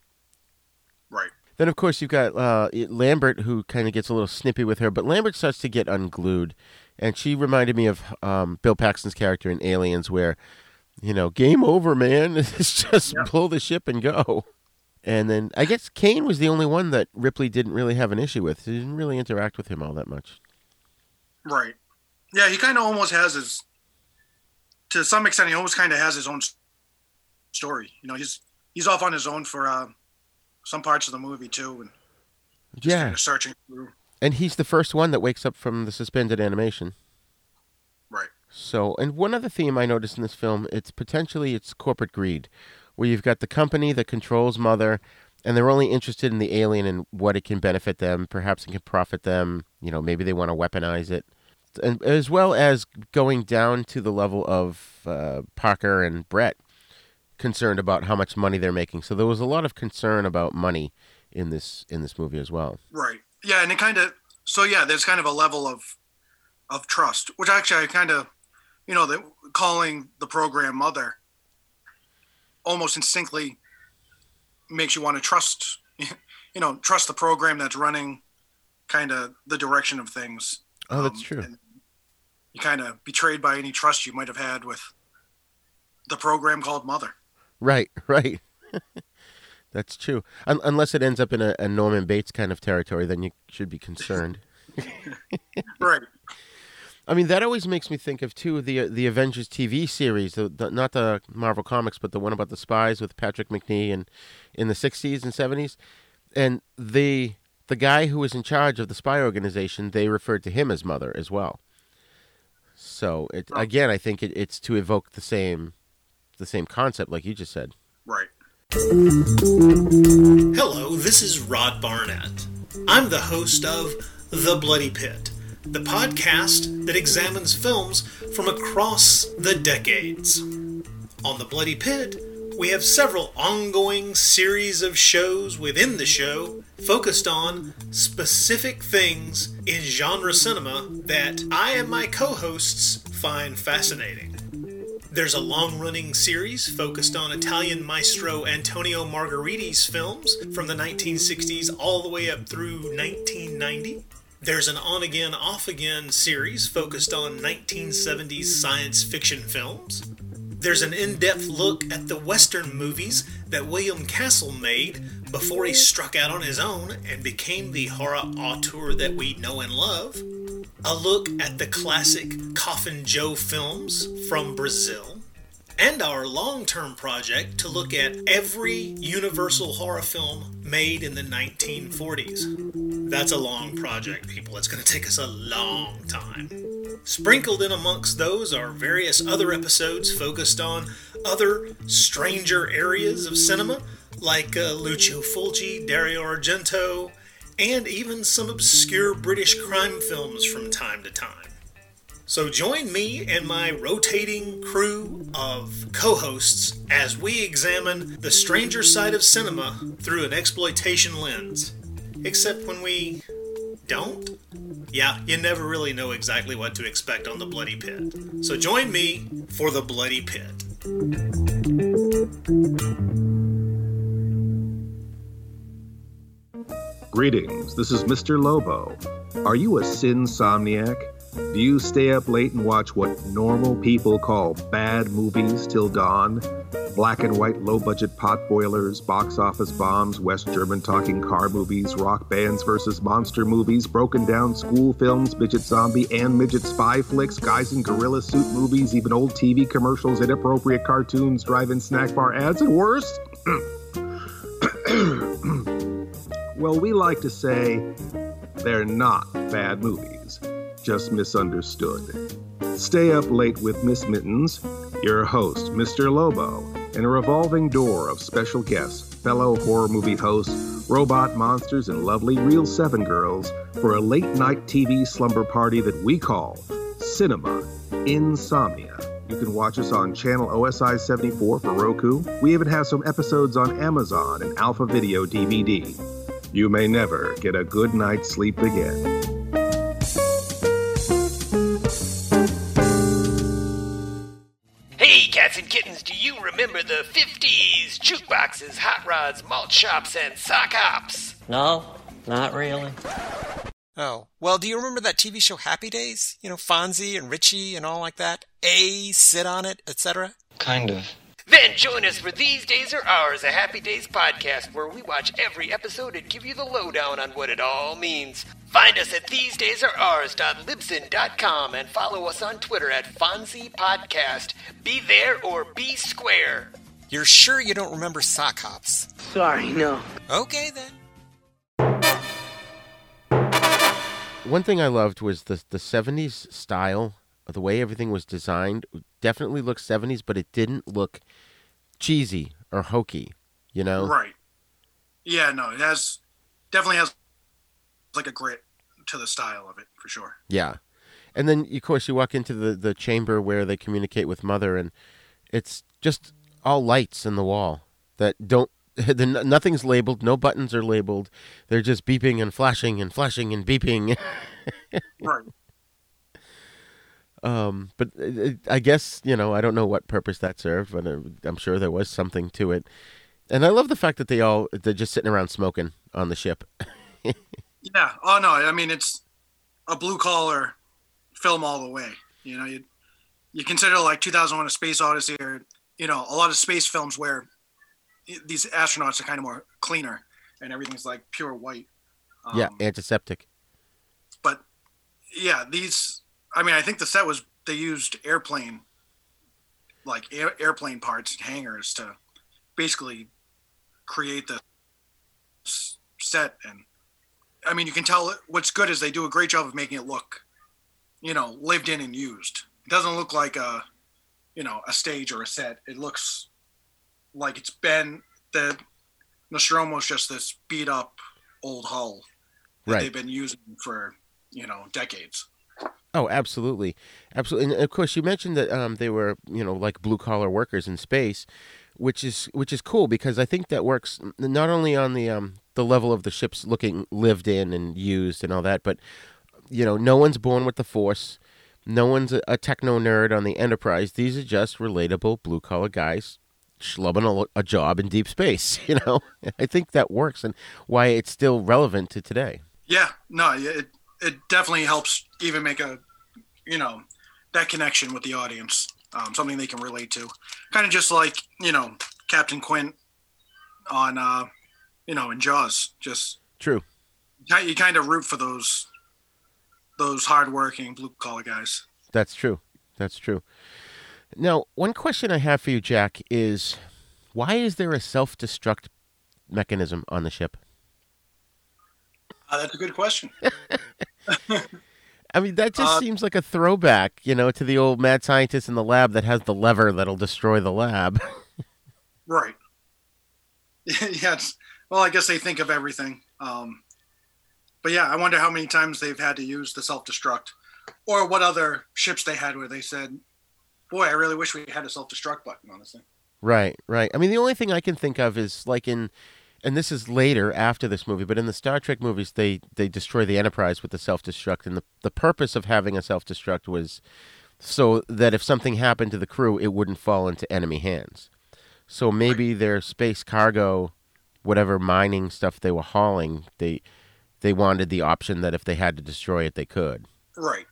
Right. Then, of course, you've got uh, Lambert, who kind of gets a little snippy with her, but Lambert starts to get unglued. And she reminded me of um, Bill Paxton's character in Aliens, where, you know, game over, man. [laughs] It's just yeah. pull the ship and go. And then I guess Kane was the only one that Ripley didn't really have an issue with. She didn't really interact with him all that much. Right. Yeah, he kind of almost has his, to some extent, he almost kind of has his own story. You know, he's he's off on his own for uh, some parts of the movie too, and yeah, kind of searching through. And he's the first one that wakes up from the suspended animation. Right. So, and one other theme I noticed in this film, it's potentially it's corporate greed, where you've got the company that controls Mother, and they're only interested in the alien and what it can benefit them. Perhaps it can profit them. You know, maybe they want to weaponize it, and as well as going down to the level of uh, Parker and Brett, concerned about how much money they're making. So there was a lot of concern about money in this in this movie as well. Right. Yeah, and it kind of so yeah, there's kind of a level of of trust, which actually I kind of you know, that calling the program mother almost instinctively makes you want to trust [laughs] you know, trust the program that's running kind of the direction of things. Oh, that's um, true. You kind of betrayed by any trust you might have had with the program called Mother. Right, [laughs] right. That's true. Un- unless it ends up in a, a, Norman Bates kind of territory, then you should be concerned. [laughs] right. I mean, that always makes me think of too the uh, the Avengers TV series, the, the, not the Marvel comics, but the one about the spies with Patrick Macnee and in the '60s and '70s, and the the guy who was in charge of the spy organization, they referred to him as Mother as well. So it, again, I think it, it's to evoke the same the same concept, like you just said. Right. Hello, this is Rod Barnett. I'm the host of The Bloody Pit, the podcast that examines films from across the decades. On The Bloody Pit, we have several ongoing series of shows within the show focused on specific things in genre cinema that I and my co hosts find fascinating. There's a long running series focused on Italian maestro Antonio Margheriti's films from the 1960s all the way up through 1990. There's an on again, off again series focused on 1970s science fiction films. There's an in depth look at the Western movies that William Castle made before he struck out on his own and became the horror auteur that we know and love a look at the classic Coffin Joe films from Brazil, and our long term project to look at every Universal horror film made in the 1940s. That's a long project, people. It's going to take us a long time. Sprinkled in amongst those are various other episodes focused on other stranger areas of cinema, like uh, Lucio Fulci, Dario Argento, and even some obscure British crime films from time to time. So join me and my rotating crew of co hosts as we examine the stranger side of cinema through an exploitation lens. Except when we don't? Yeah, you never really know exactly what to expect on the Bloody Pit. So join me for the Bloody Pit. Greetings, this is Mr. Lobo. Are you a sinsomniac? Do you stay up late and watch what normal people call bad movies till dawn? Black and white low budget pot boilers, box office bombs, West German talking car movies, rock bands versus monster movies, broken down school films, midget zombie and midget spy flicks, guys in gorilla suit movies, even old TV commercials, inappropriate cartoons, drive in snack bar ads, and worse. [clears throat] [coughs] Well, we like to say they're not bad movies, just misunderstood. Stay up late with Miss Mittens, your host, Mr. Lobo, and a revolving door of special guests, fellow horror movie hosts, robot monsters, and lovely Real 7 girls for a late night TV slumber party that we call Cinema Insomnia. You can watch us on channel OSI 74 for Roku. We even have some episodes on Amazon and Alpha Video DVD you may never get a good night's sleep again. Hey, cats and kittens, do you remember the 50s? Jukeboxes, hot rods, malt shops, and sock hops? No, not really. Oh, well, do you remember that TV show Happy Days? You know, Fonzie and Richie and all like that? A, sit on it, etc.? Kind of. Then join us for These Days Are Ours, a Happy Days podcast where we watch every episode and give you the lowdown on what it all means. Find us at thesedaysareours.libsyn.com and follow us on Twitter at Fonzie Podcast. Be there or be square. You're sure you don't remember sock hops? Sorry, no. Okay then. One thing I loved was the the '70s style, the way everything was designed. Definitely looked '70s, but it didn't look cheesy or hokey. You know, Right. Yeah, no, it has definitely has like a grit to the style of it for sure. Yeah. And then, of course, you walk into the, the chamber where they communicate with Mother, and it's just all lights in the wall that don't. [laughs] The, nothing's labeled. No buttons are labeled. They're just beeping and flashing and flashing and beeping. [laughs] right. Um, but it, I guess you know I don't know what purpose that served, but uh, I'm sure there was something to it. And I love the fact that they all they're just sitting around smoking on the ship. [laughs] Yeah. Oh no, I mean it's a blue collar film all the way. You know, you you consider like 2001: A Space Odyssey, or you know, a lot of space films where these astronauts are kind of more cleaner and everything's like pure white. Um, yeah, antiseptic. But yeah, these. I mean, I think the set was they used airplane, like air, airplane parts, and hangars to basically create the set and I mean, you can tell what's good is they do a great job of making it look, you know, lived in and used. It doesn't look like a, you know, a stage or a set. It looks like it's been the Nostromo's just this beat up old hull that Right. they've been using for you know decades. Oh, absolutely, absolutely. And of course, you mentioned that um, they were, you know, like blue collar workers in space, which is which is cool because I think that works not only on the um, the level of the ships looking lived in and used and all that, but you know, no one's born with the Force. No one's a, a techno nerd on the Enterprise. These are just relatable blue collar guys schlubbing a, a job in deep space. [laughs] You know, I think that works and why it's still relevant to today. Yeah, no, it it definitely helps even make a, you know, that connection with the audience, um, something they can relate to. Kind of just like you know Captain Quint on, uh, you know, in Jaws. Just True. you kind of root for those those hardworking blue collar guys. That's true. That's true. Now, one question I have for you, Jack, is why is there a self destruct mechanism on the ship? Uh, that's a good question. [laughs] I mean, that just Uh, seems like a throwback, you know, to the old mad scientist in the lab that has the lever that'll destroy the lab. [laughs] Right. [laughs] yeah. It's, well, I guess they think of everything. Um, but yeah, I wonder how many times they've had to use the self destruct, or what other ships they had where they said, "Boy, I really wish we had a self destruct button on this thing." right, right. I mean, the only thing I can think of is like in, and this is later after this movie, but in the Star Trek movies, they they destroy the Enterprise with the self destruct, and the the purpose of having a self destruct was so that if something happened to the crew, it wouldn't fall into enemy hands. So maybe their space cargo, whatever mining stuff they were hauling, they they wanted the option that if they had to destroy it, they could. Right.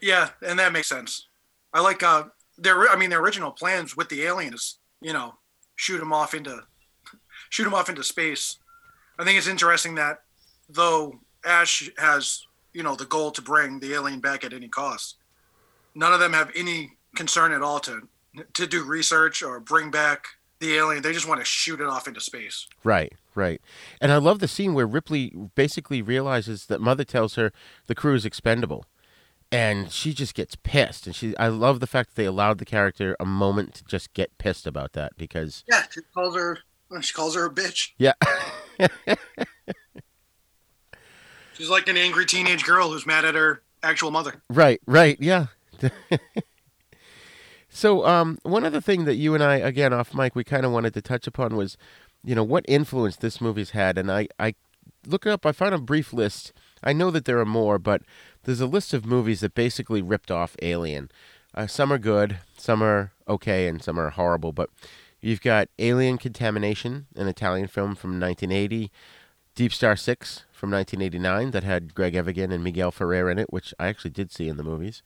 Yeah, and that makes sense. I like uh their I mean their original plans with the aliens, you know, shoot them off into shoot them off into space. I think it's interesting that though Ash has, you know, the goal to bring the alien back at any cost, none of them have any concern at all to to do research or bring back the alien. They just want to shoot it off into space. Right, right. And I love the scene where Ripley basically realizes that Mother tells her the crew is expendable. And she just gets pissed. And she I love the fact that they allowed the character a moment to just get pissed about that because Yeah, she calls her she calls her a bitch. yeah. [laughs] She's like an angry teenage girl who's mad at her actual mother. Right, right, yeah. [laughs] so, um, one other thing that you and I, again, off mic, we kind of wanted to touch upon was, you know, what influence this movie's had. And I, I look it up, I found a brief list. I know that there are more, but there's a list of movies that basically ripped off Alien. Uh, some are good, some are okay, and some are horrible. But you've got Alien Contamination, an Italian film from 1980. Deep Star Six from 1989 that had Greg Evigan and Miguel Ferrer in it, which I actually did see in the movies.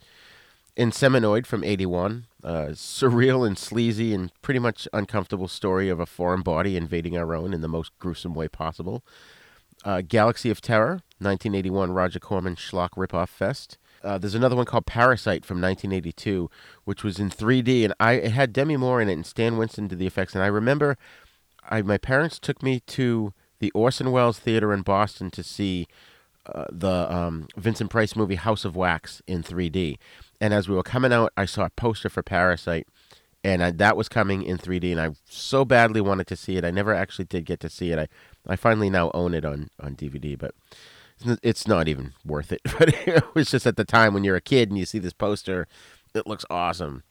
Inseminoid from 81, uh, surreal and sleazy and pretty much uncomfortable story of a foreign body invading our own in the most gruesome way possible. Uh, Galaxy of Terror, 1981 Roger Corman schlock ripoff fest. Uh, there's another one called Parasite from 1982, which was in 3D, and I it had Demi Moore in it and Stan Winston did the effects. And I remember, I my parents took me to the Orson Welles Theater in Boston to see uh, the um, Vincent Price movie House of Wax in 3D. And as we were coming out, I saw a poster for Parasite, and I, that was coming in 3D, and I so badly wanted to see it. I never actually did get to see it. I, I finally now own it on, on DVD, but it's not even worth it. [laughs] But it was just at the time when you're a kid and you see this poster, it looks awesome.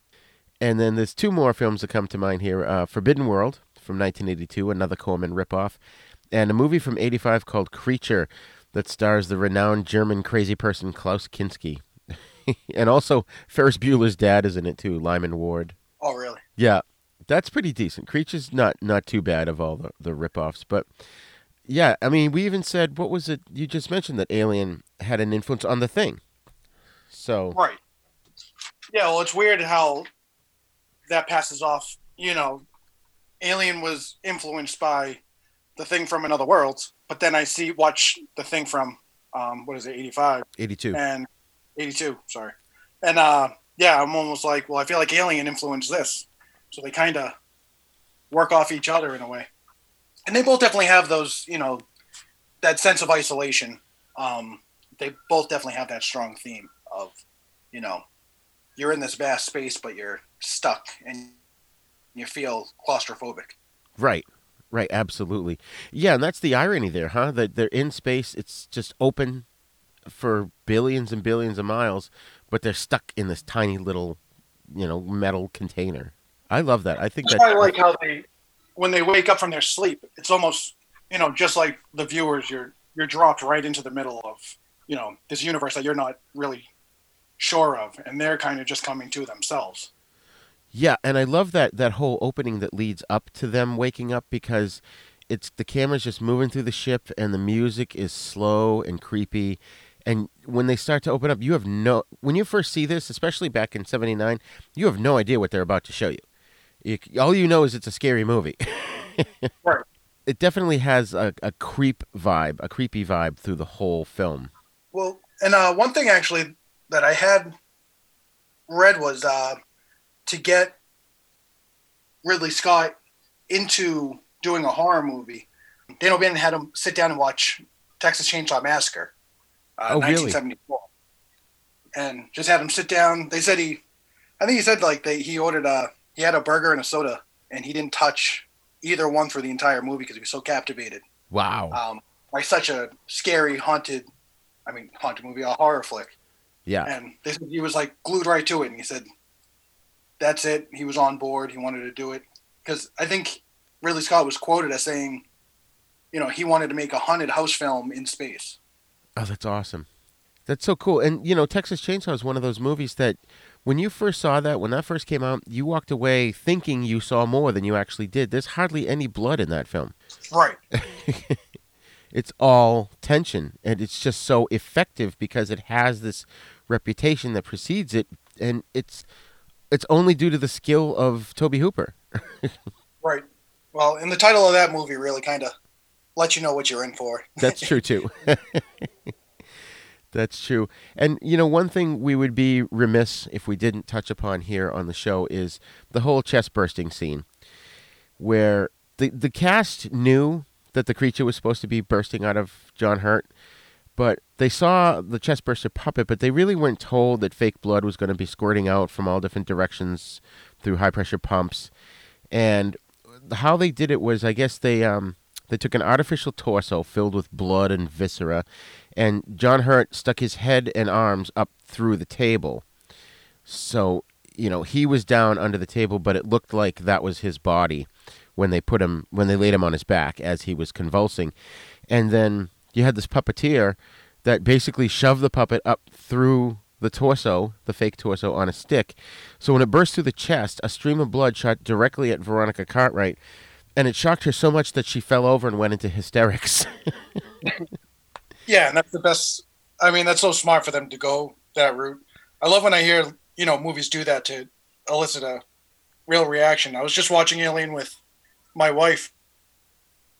And then there's two more films that come to mind here uh, Forbidden World from 1982, another Corman ripoff, and a movie from 85 called Creature that stars the renowned German crazy person Klaus Kinski. [laughs] and also Ferris Bueller's dad is in it too, Lyman Ward. Oh, really? Yeah, that's pretty decent. Creature's not not too bad of all the the ripoffs, but yeah, I mean, we even said what was it? You just mentioned that Alien had an influence on the Thing. So right. Yeah, well, it's weird how that passes off. You know, Alien was influenced by the Thing from Another World, but then I see watch the Thing from um, what is it, eighty five, eighty two, and eighty two. Sorry, and uh, yeah, I'm almost like, well, I feel like Alien influenced this, so they kind of work off each other in a way and they both definitely have those, you know, that sense of isolation. Um, they both definitely have that strong theme of, you know, you're in this vast space, but you're stuck and you feel claustrophobic. Right. Right. Absolutely. Yeah. And that's the irony there, huh? That they're in space. It's just open for billions and billions of miles, but they're stuck in this tiny little, you know, metal container. I love that. I think that. I like how they when they wake up from their sleep, it's almost you know just like the viewers, you're you're dropped right into the middle of you know this universe that you're not really sure of, and they're kind of just coming to themselves. Yeah, and I love that that whole opening that leads up to them waking up because it's the camera's just moving through the ship and the music is slow and creepy and when they start to open up you have no when you first see this especially back in 79 you have no idea what they're about to show you you, all you know is it's a scary movie. [laughs] right. It definitely has a, a creep vibe, a creepy vibe through the whole film. Well, and uh, one thing actually that I had read was uh, to get Ridley Scott into doing a horror movie. Dan O'Bannon had him sit down and watch Texas Chainsaw Massacre, uh, oh, 1974, really? and just had him sit down. They said he, I think he said like they he ordered a he had a burger and a soda, and he didn't touch either one for the entire movie because he was so captivated. Wow. Um, by such a scary, haunted, I mean, haunted movie, a horror flick. Yeah. And said he was like glued right to it, and he said, "That's it." He was on board. He wanted to do it because I think Ridley Scott was quoted as saying, you know, he wanted to make a haunted house film in space. Oh, that's awesome. That's so cool. And you know, Texas Chainsaw is one of those movies that when you first saw that, when that first came out, you walked away thinking you saw more than you actually did. There's hardly any blood in that film. Right. [laughs] it's all tension, and it's just so effective because it has this reputation that precedes it, and it's it's only due to the skill of Tobe Hooper. [laughs] right. Well, and the title of that movie really kind of lets you know what you're in for. That's true too. [laughs] That's true. And, you know, one thing we would be remiss if we didn't touch upon here on the show is the whole chest bursting scene where the, the cast knew that the creature was supposed to be bursting out of John Hurt, but they saw the chest burster puppet, but they really weren't told that fake blood was going to be squirting out from all different directions through high pressure pumps. And how they did it was, I guess they um, they took an artificial torso filled with blood and viscera, and John Hurt stuck his head and arms up through the table. So, you know, he was down under the table, but it looked like that was his body when they put him when they laid him on his back as he was convulsing. And then you had this puppeteer that basically shoved the puppet up through the torso, the fake torso, on a stick. So when it burst through the chest, a stream of blood shot directly at Veronica Cartwright, and it shocked her so much that she fell over and went into hysterics. [laughs] [laughs] Yeah, and that's the best. I mean, that's so smart for them to go that route. I love when I hear you know movies do that to elicit a real reaction. I was just watching Alien with my wife,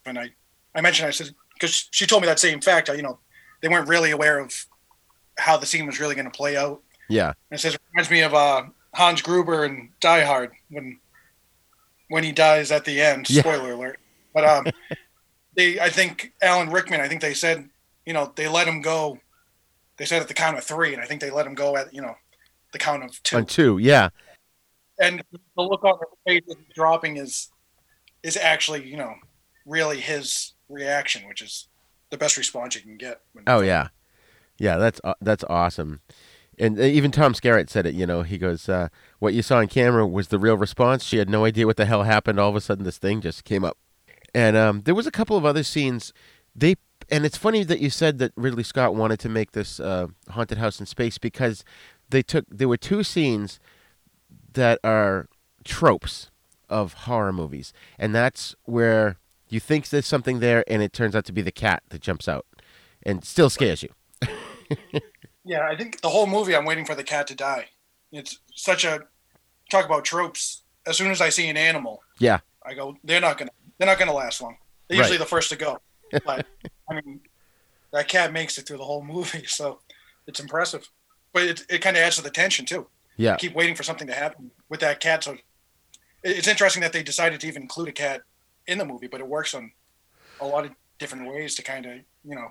and I I mentioned I said because she told me that same fact. You know, they weren't really aware of how the scene was really going to play out. Yeah. And it says it reminds me of uh, Hans Gruber and Die Hard when when he dies at the end. Yeah. Spoiler alert. But um, [laughs] they, I think Alan Rickman. I think they said, you know, they let him go. They said at the count of three, and I think they let him go at you know the count of two. On two, yeah. And the look on their face dropping is is actually you know really his reaction, which is the best response you can get. Oh yeah, yeah. That's uh, that's awesome. And uh, even Tom Skerritt said it. You know, he goes, uh, "What you saw on camera was the real response. She had no idea what the hell happened. All of a sudden, this thing just came up." And um, there was a couple of other scenes. They and it's funny that you said that Ridley Scott wanted to make this uh, haunted house in space because they took there were two scenes that are tropes of horror movies, and that's where you think there's something there, and it turns out to be the cat that jumps out and still scares you. [laughs] Yeah, I think the whole movie I'm waiting for the cat to die. It's such a talk about tropes. As soon as I see an animal, Yeah, I go, they're not gonna they're not gonna last long. They're usually Right. the first to go. But [laughs] I mean that cat makes it through the whole movie, [laughs] so it's impressive. But it, it kind of adds to the tension too. Yeah. You keep waiting for something to happen with that cat. So it's interesting that they decided to even include a cat in the movie, but it works on a lot of different ways to kind of you know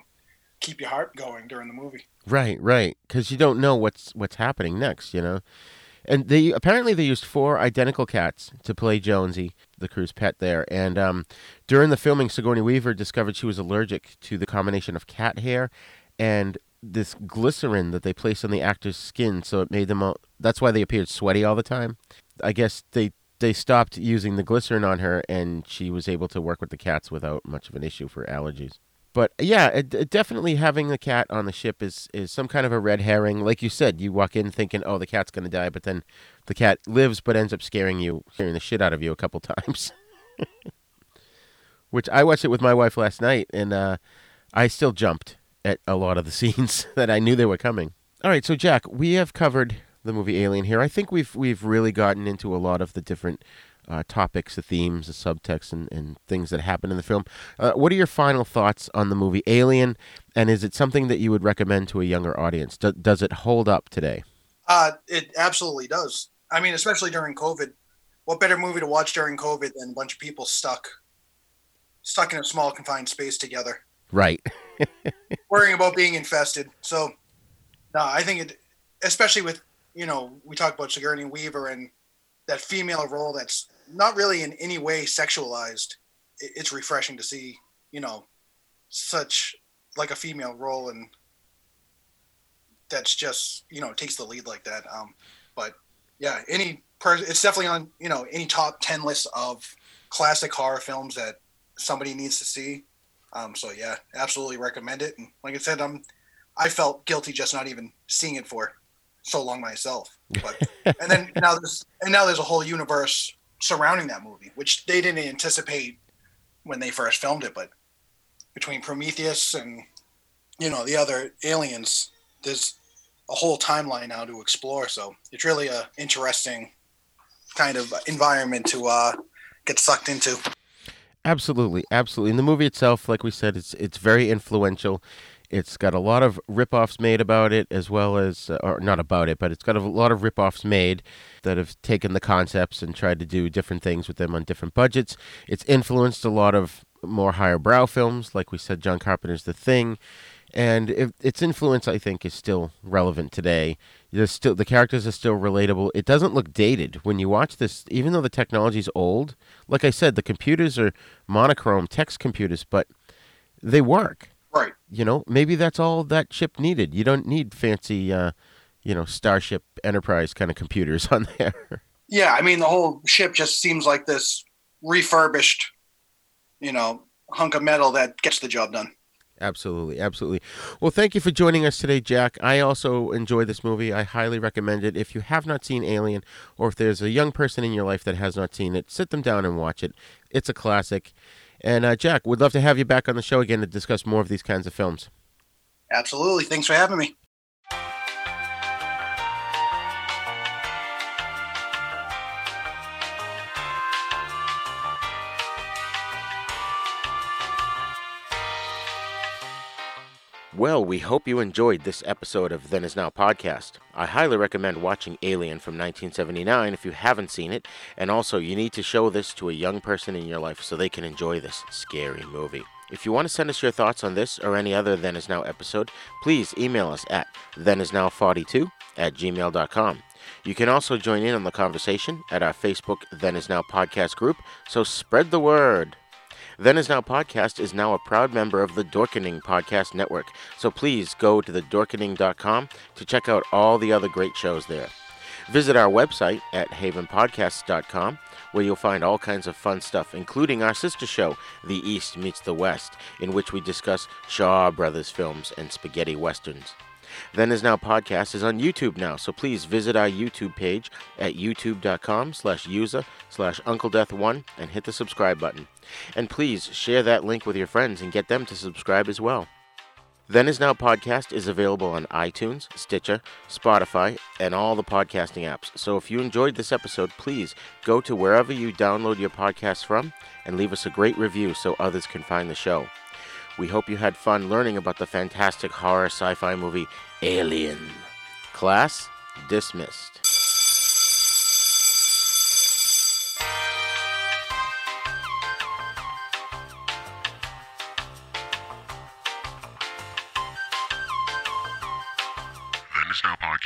keep your heart going during the movie. right, right. Because you don't know what's what's happening next. You know, and they apparently they used four identical cats to play Jonesy, the crew's pet there. And um, during the filming, Sigourney Weaver discovered she was allergic to the combination of cat hair and this glycerin that they placed on the actor's skin, so it made them. All, that's why they appeared sweaty all the time. I guess they they stopped using the glycerin on her, and she was able to work with the cats without much of an issue for allergies. But yeah, it, it definitely having the cat on the ship is is some kind of a red herring. Like you said, you walk in thinking, "Oh, the cat's gonna die," but then the cat lives, but ends up scaring you, scaring the shit out of you a couple [laughs] times. Which I watched it with my wife last night, and uh, I still jumped at a lot of the [laughs] scenes that I knew they were coming. All right, so Jack, we have covered the movie Alien here. I think we've we've really gotten into a lot of the different uh, topics, the themes, the subtext, and, and things that happen in the film. Uh, what are your final thoughts on the movie Alien, and is it something that you would recommend to a younger audience? Do, does it hold up today? Uh, it absolutely does. I mean, especially during COVID. What better movie to watch during COVID than a bunch of people stuck, stuck in a small confined space together, Right. [laughs] worrying about being infested. So, no, I think it, especially with you know, we talk about Sigourney Weaver and that female role that's not really in any way sexualized. It's refreshing to see, you know, such like a female role and that's just you know takes the lead like that. Um, but yeah, any person, it's definitely on you know any top ten list of classic horror films that somebody needs to see. Um, so yeah, absolutely recommend it. And like I said, um, I felt guilty just not even seeing it for so long myself. But [laughs] and then now there's and now there's a whole universe surrounding that movie, which they didn't anticipate when they first filmed it. But between Prometheus and you know the other aliens, there's a whole timeline now to explore. So it's really a interesting kind of environment to uh, get sucked into. Absolutely, absolutely. And the movie itself, like we said, it's it's very influential. It's got a lot of rip-offs made about it, as well as, uh, or not about it, but it's got a lot of rip-offs made that have taken the concepts and tried to do different things with them on different budgets. It's influenced a lot of more higher brow films, like we said, John Carpenter's The Thing, and it, its influence, I think, is still relevant today. There's still the characters are still relatable. It doesn't look dated when you watch this, even though the technology's old. Like I said, the computers are monochrome text computers, but they work. Right. You know, maybe that's all that ship needed. You don't need fancy, uh, you know, Starship Enterprise kind of computers [laughs] on there. Yeah, I mean the whole ship just seems like this refurbished, you know, hunk of metal that gets the job done. Absolutely, absolutely. Well, thank you for joining us today, Jack. I also enjoy this movie. I highly recommend it. If you have not seen Alien, or if there's a young person in your life that has not seen it, sit them down and watch it. It's a classic. And uh, Jack, we'd love to have you back on the show again to discuss more of these kinds of films. Absolutely. Thanks for having me. Well, we hope you enjoyed this episode of Then Is Now podcast. I highly recommend watching Alien from 1979 if you haven't seen it, and also you need to show this to a young person in your life so they can enjoy this scary movie. If you want to send us your thoughts on this or any other Then Is Now episode, please email us at thenisnow42 at gmail.com. You can also join in on the conversation at our Facebook Then Is Now podcast group, so spread the word. Then Is Now podcast is now a proud member of the Dorkening Podcast Network, so please go to thedorkening.com to check out all the other great shows there. Visit our website at havenpodcasts.com, where you'll find all kinds of fun stuff, including our sister show, The East Meets the West, in which we discuss Shaw Brothers films and spaghetti westerns. Then Is Now podcast is on YouTube now, so please visit our YouTube page at youtube.com slash user slash Uncle Death One and hit the subscribe button. And please share that link with your friends and get them to subscribe as well. Then Is Now podcast is available on iTunes, Stitcher, Spotify, and all the podcasting apps. So if you enjoyed this episode, please go to wherever you download your podcast from and leave us a great review so others can find the show. We hope you had fun learning about the fantastic horror sci fi movie Alien. Class dismissed.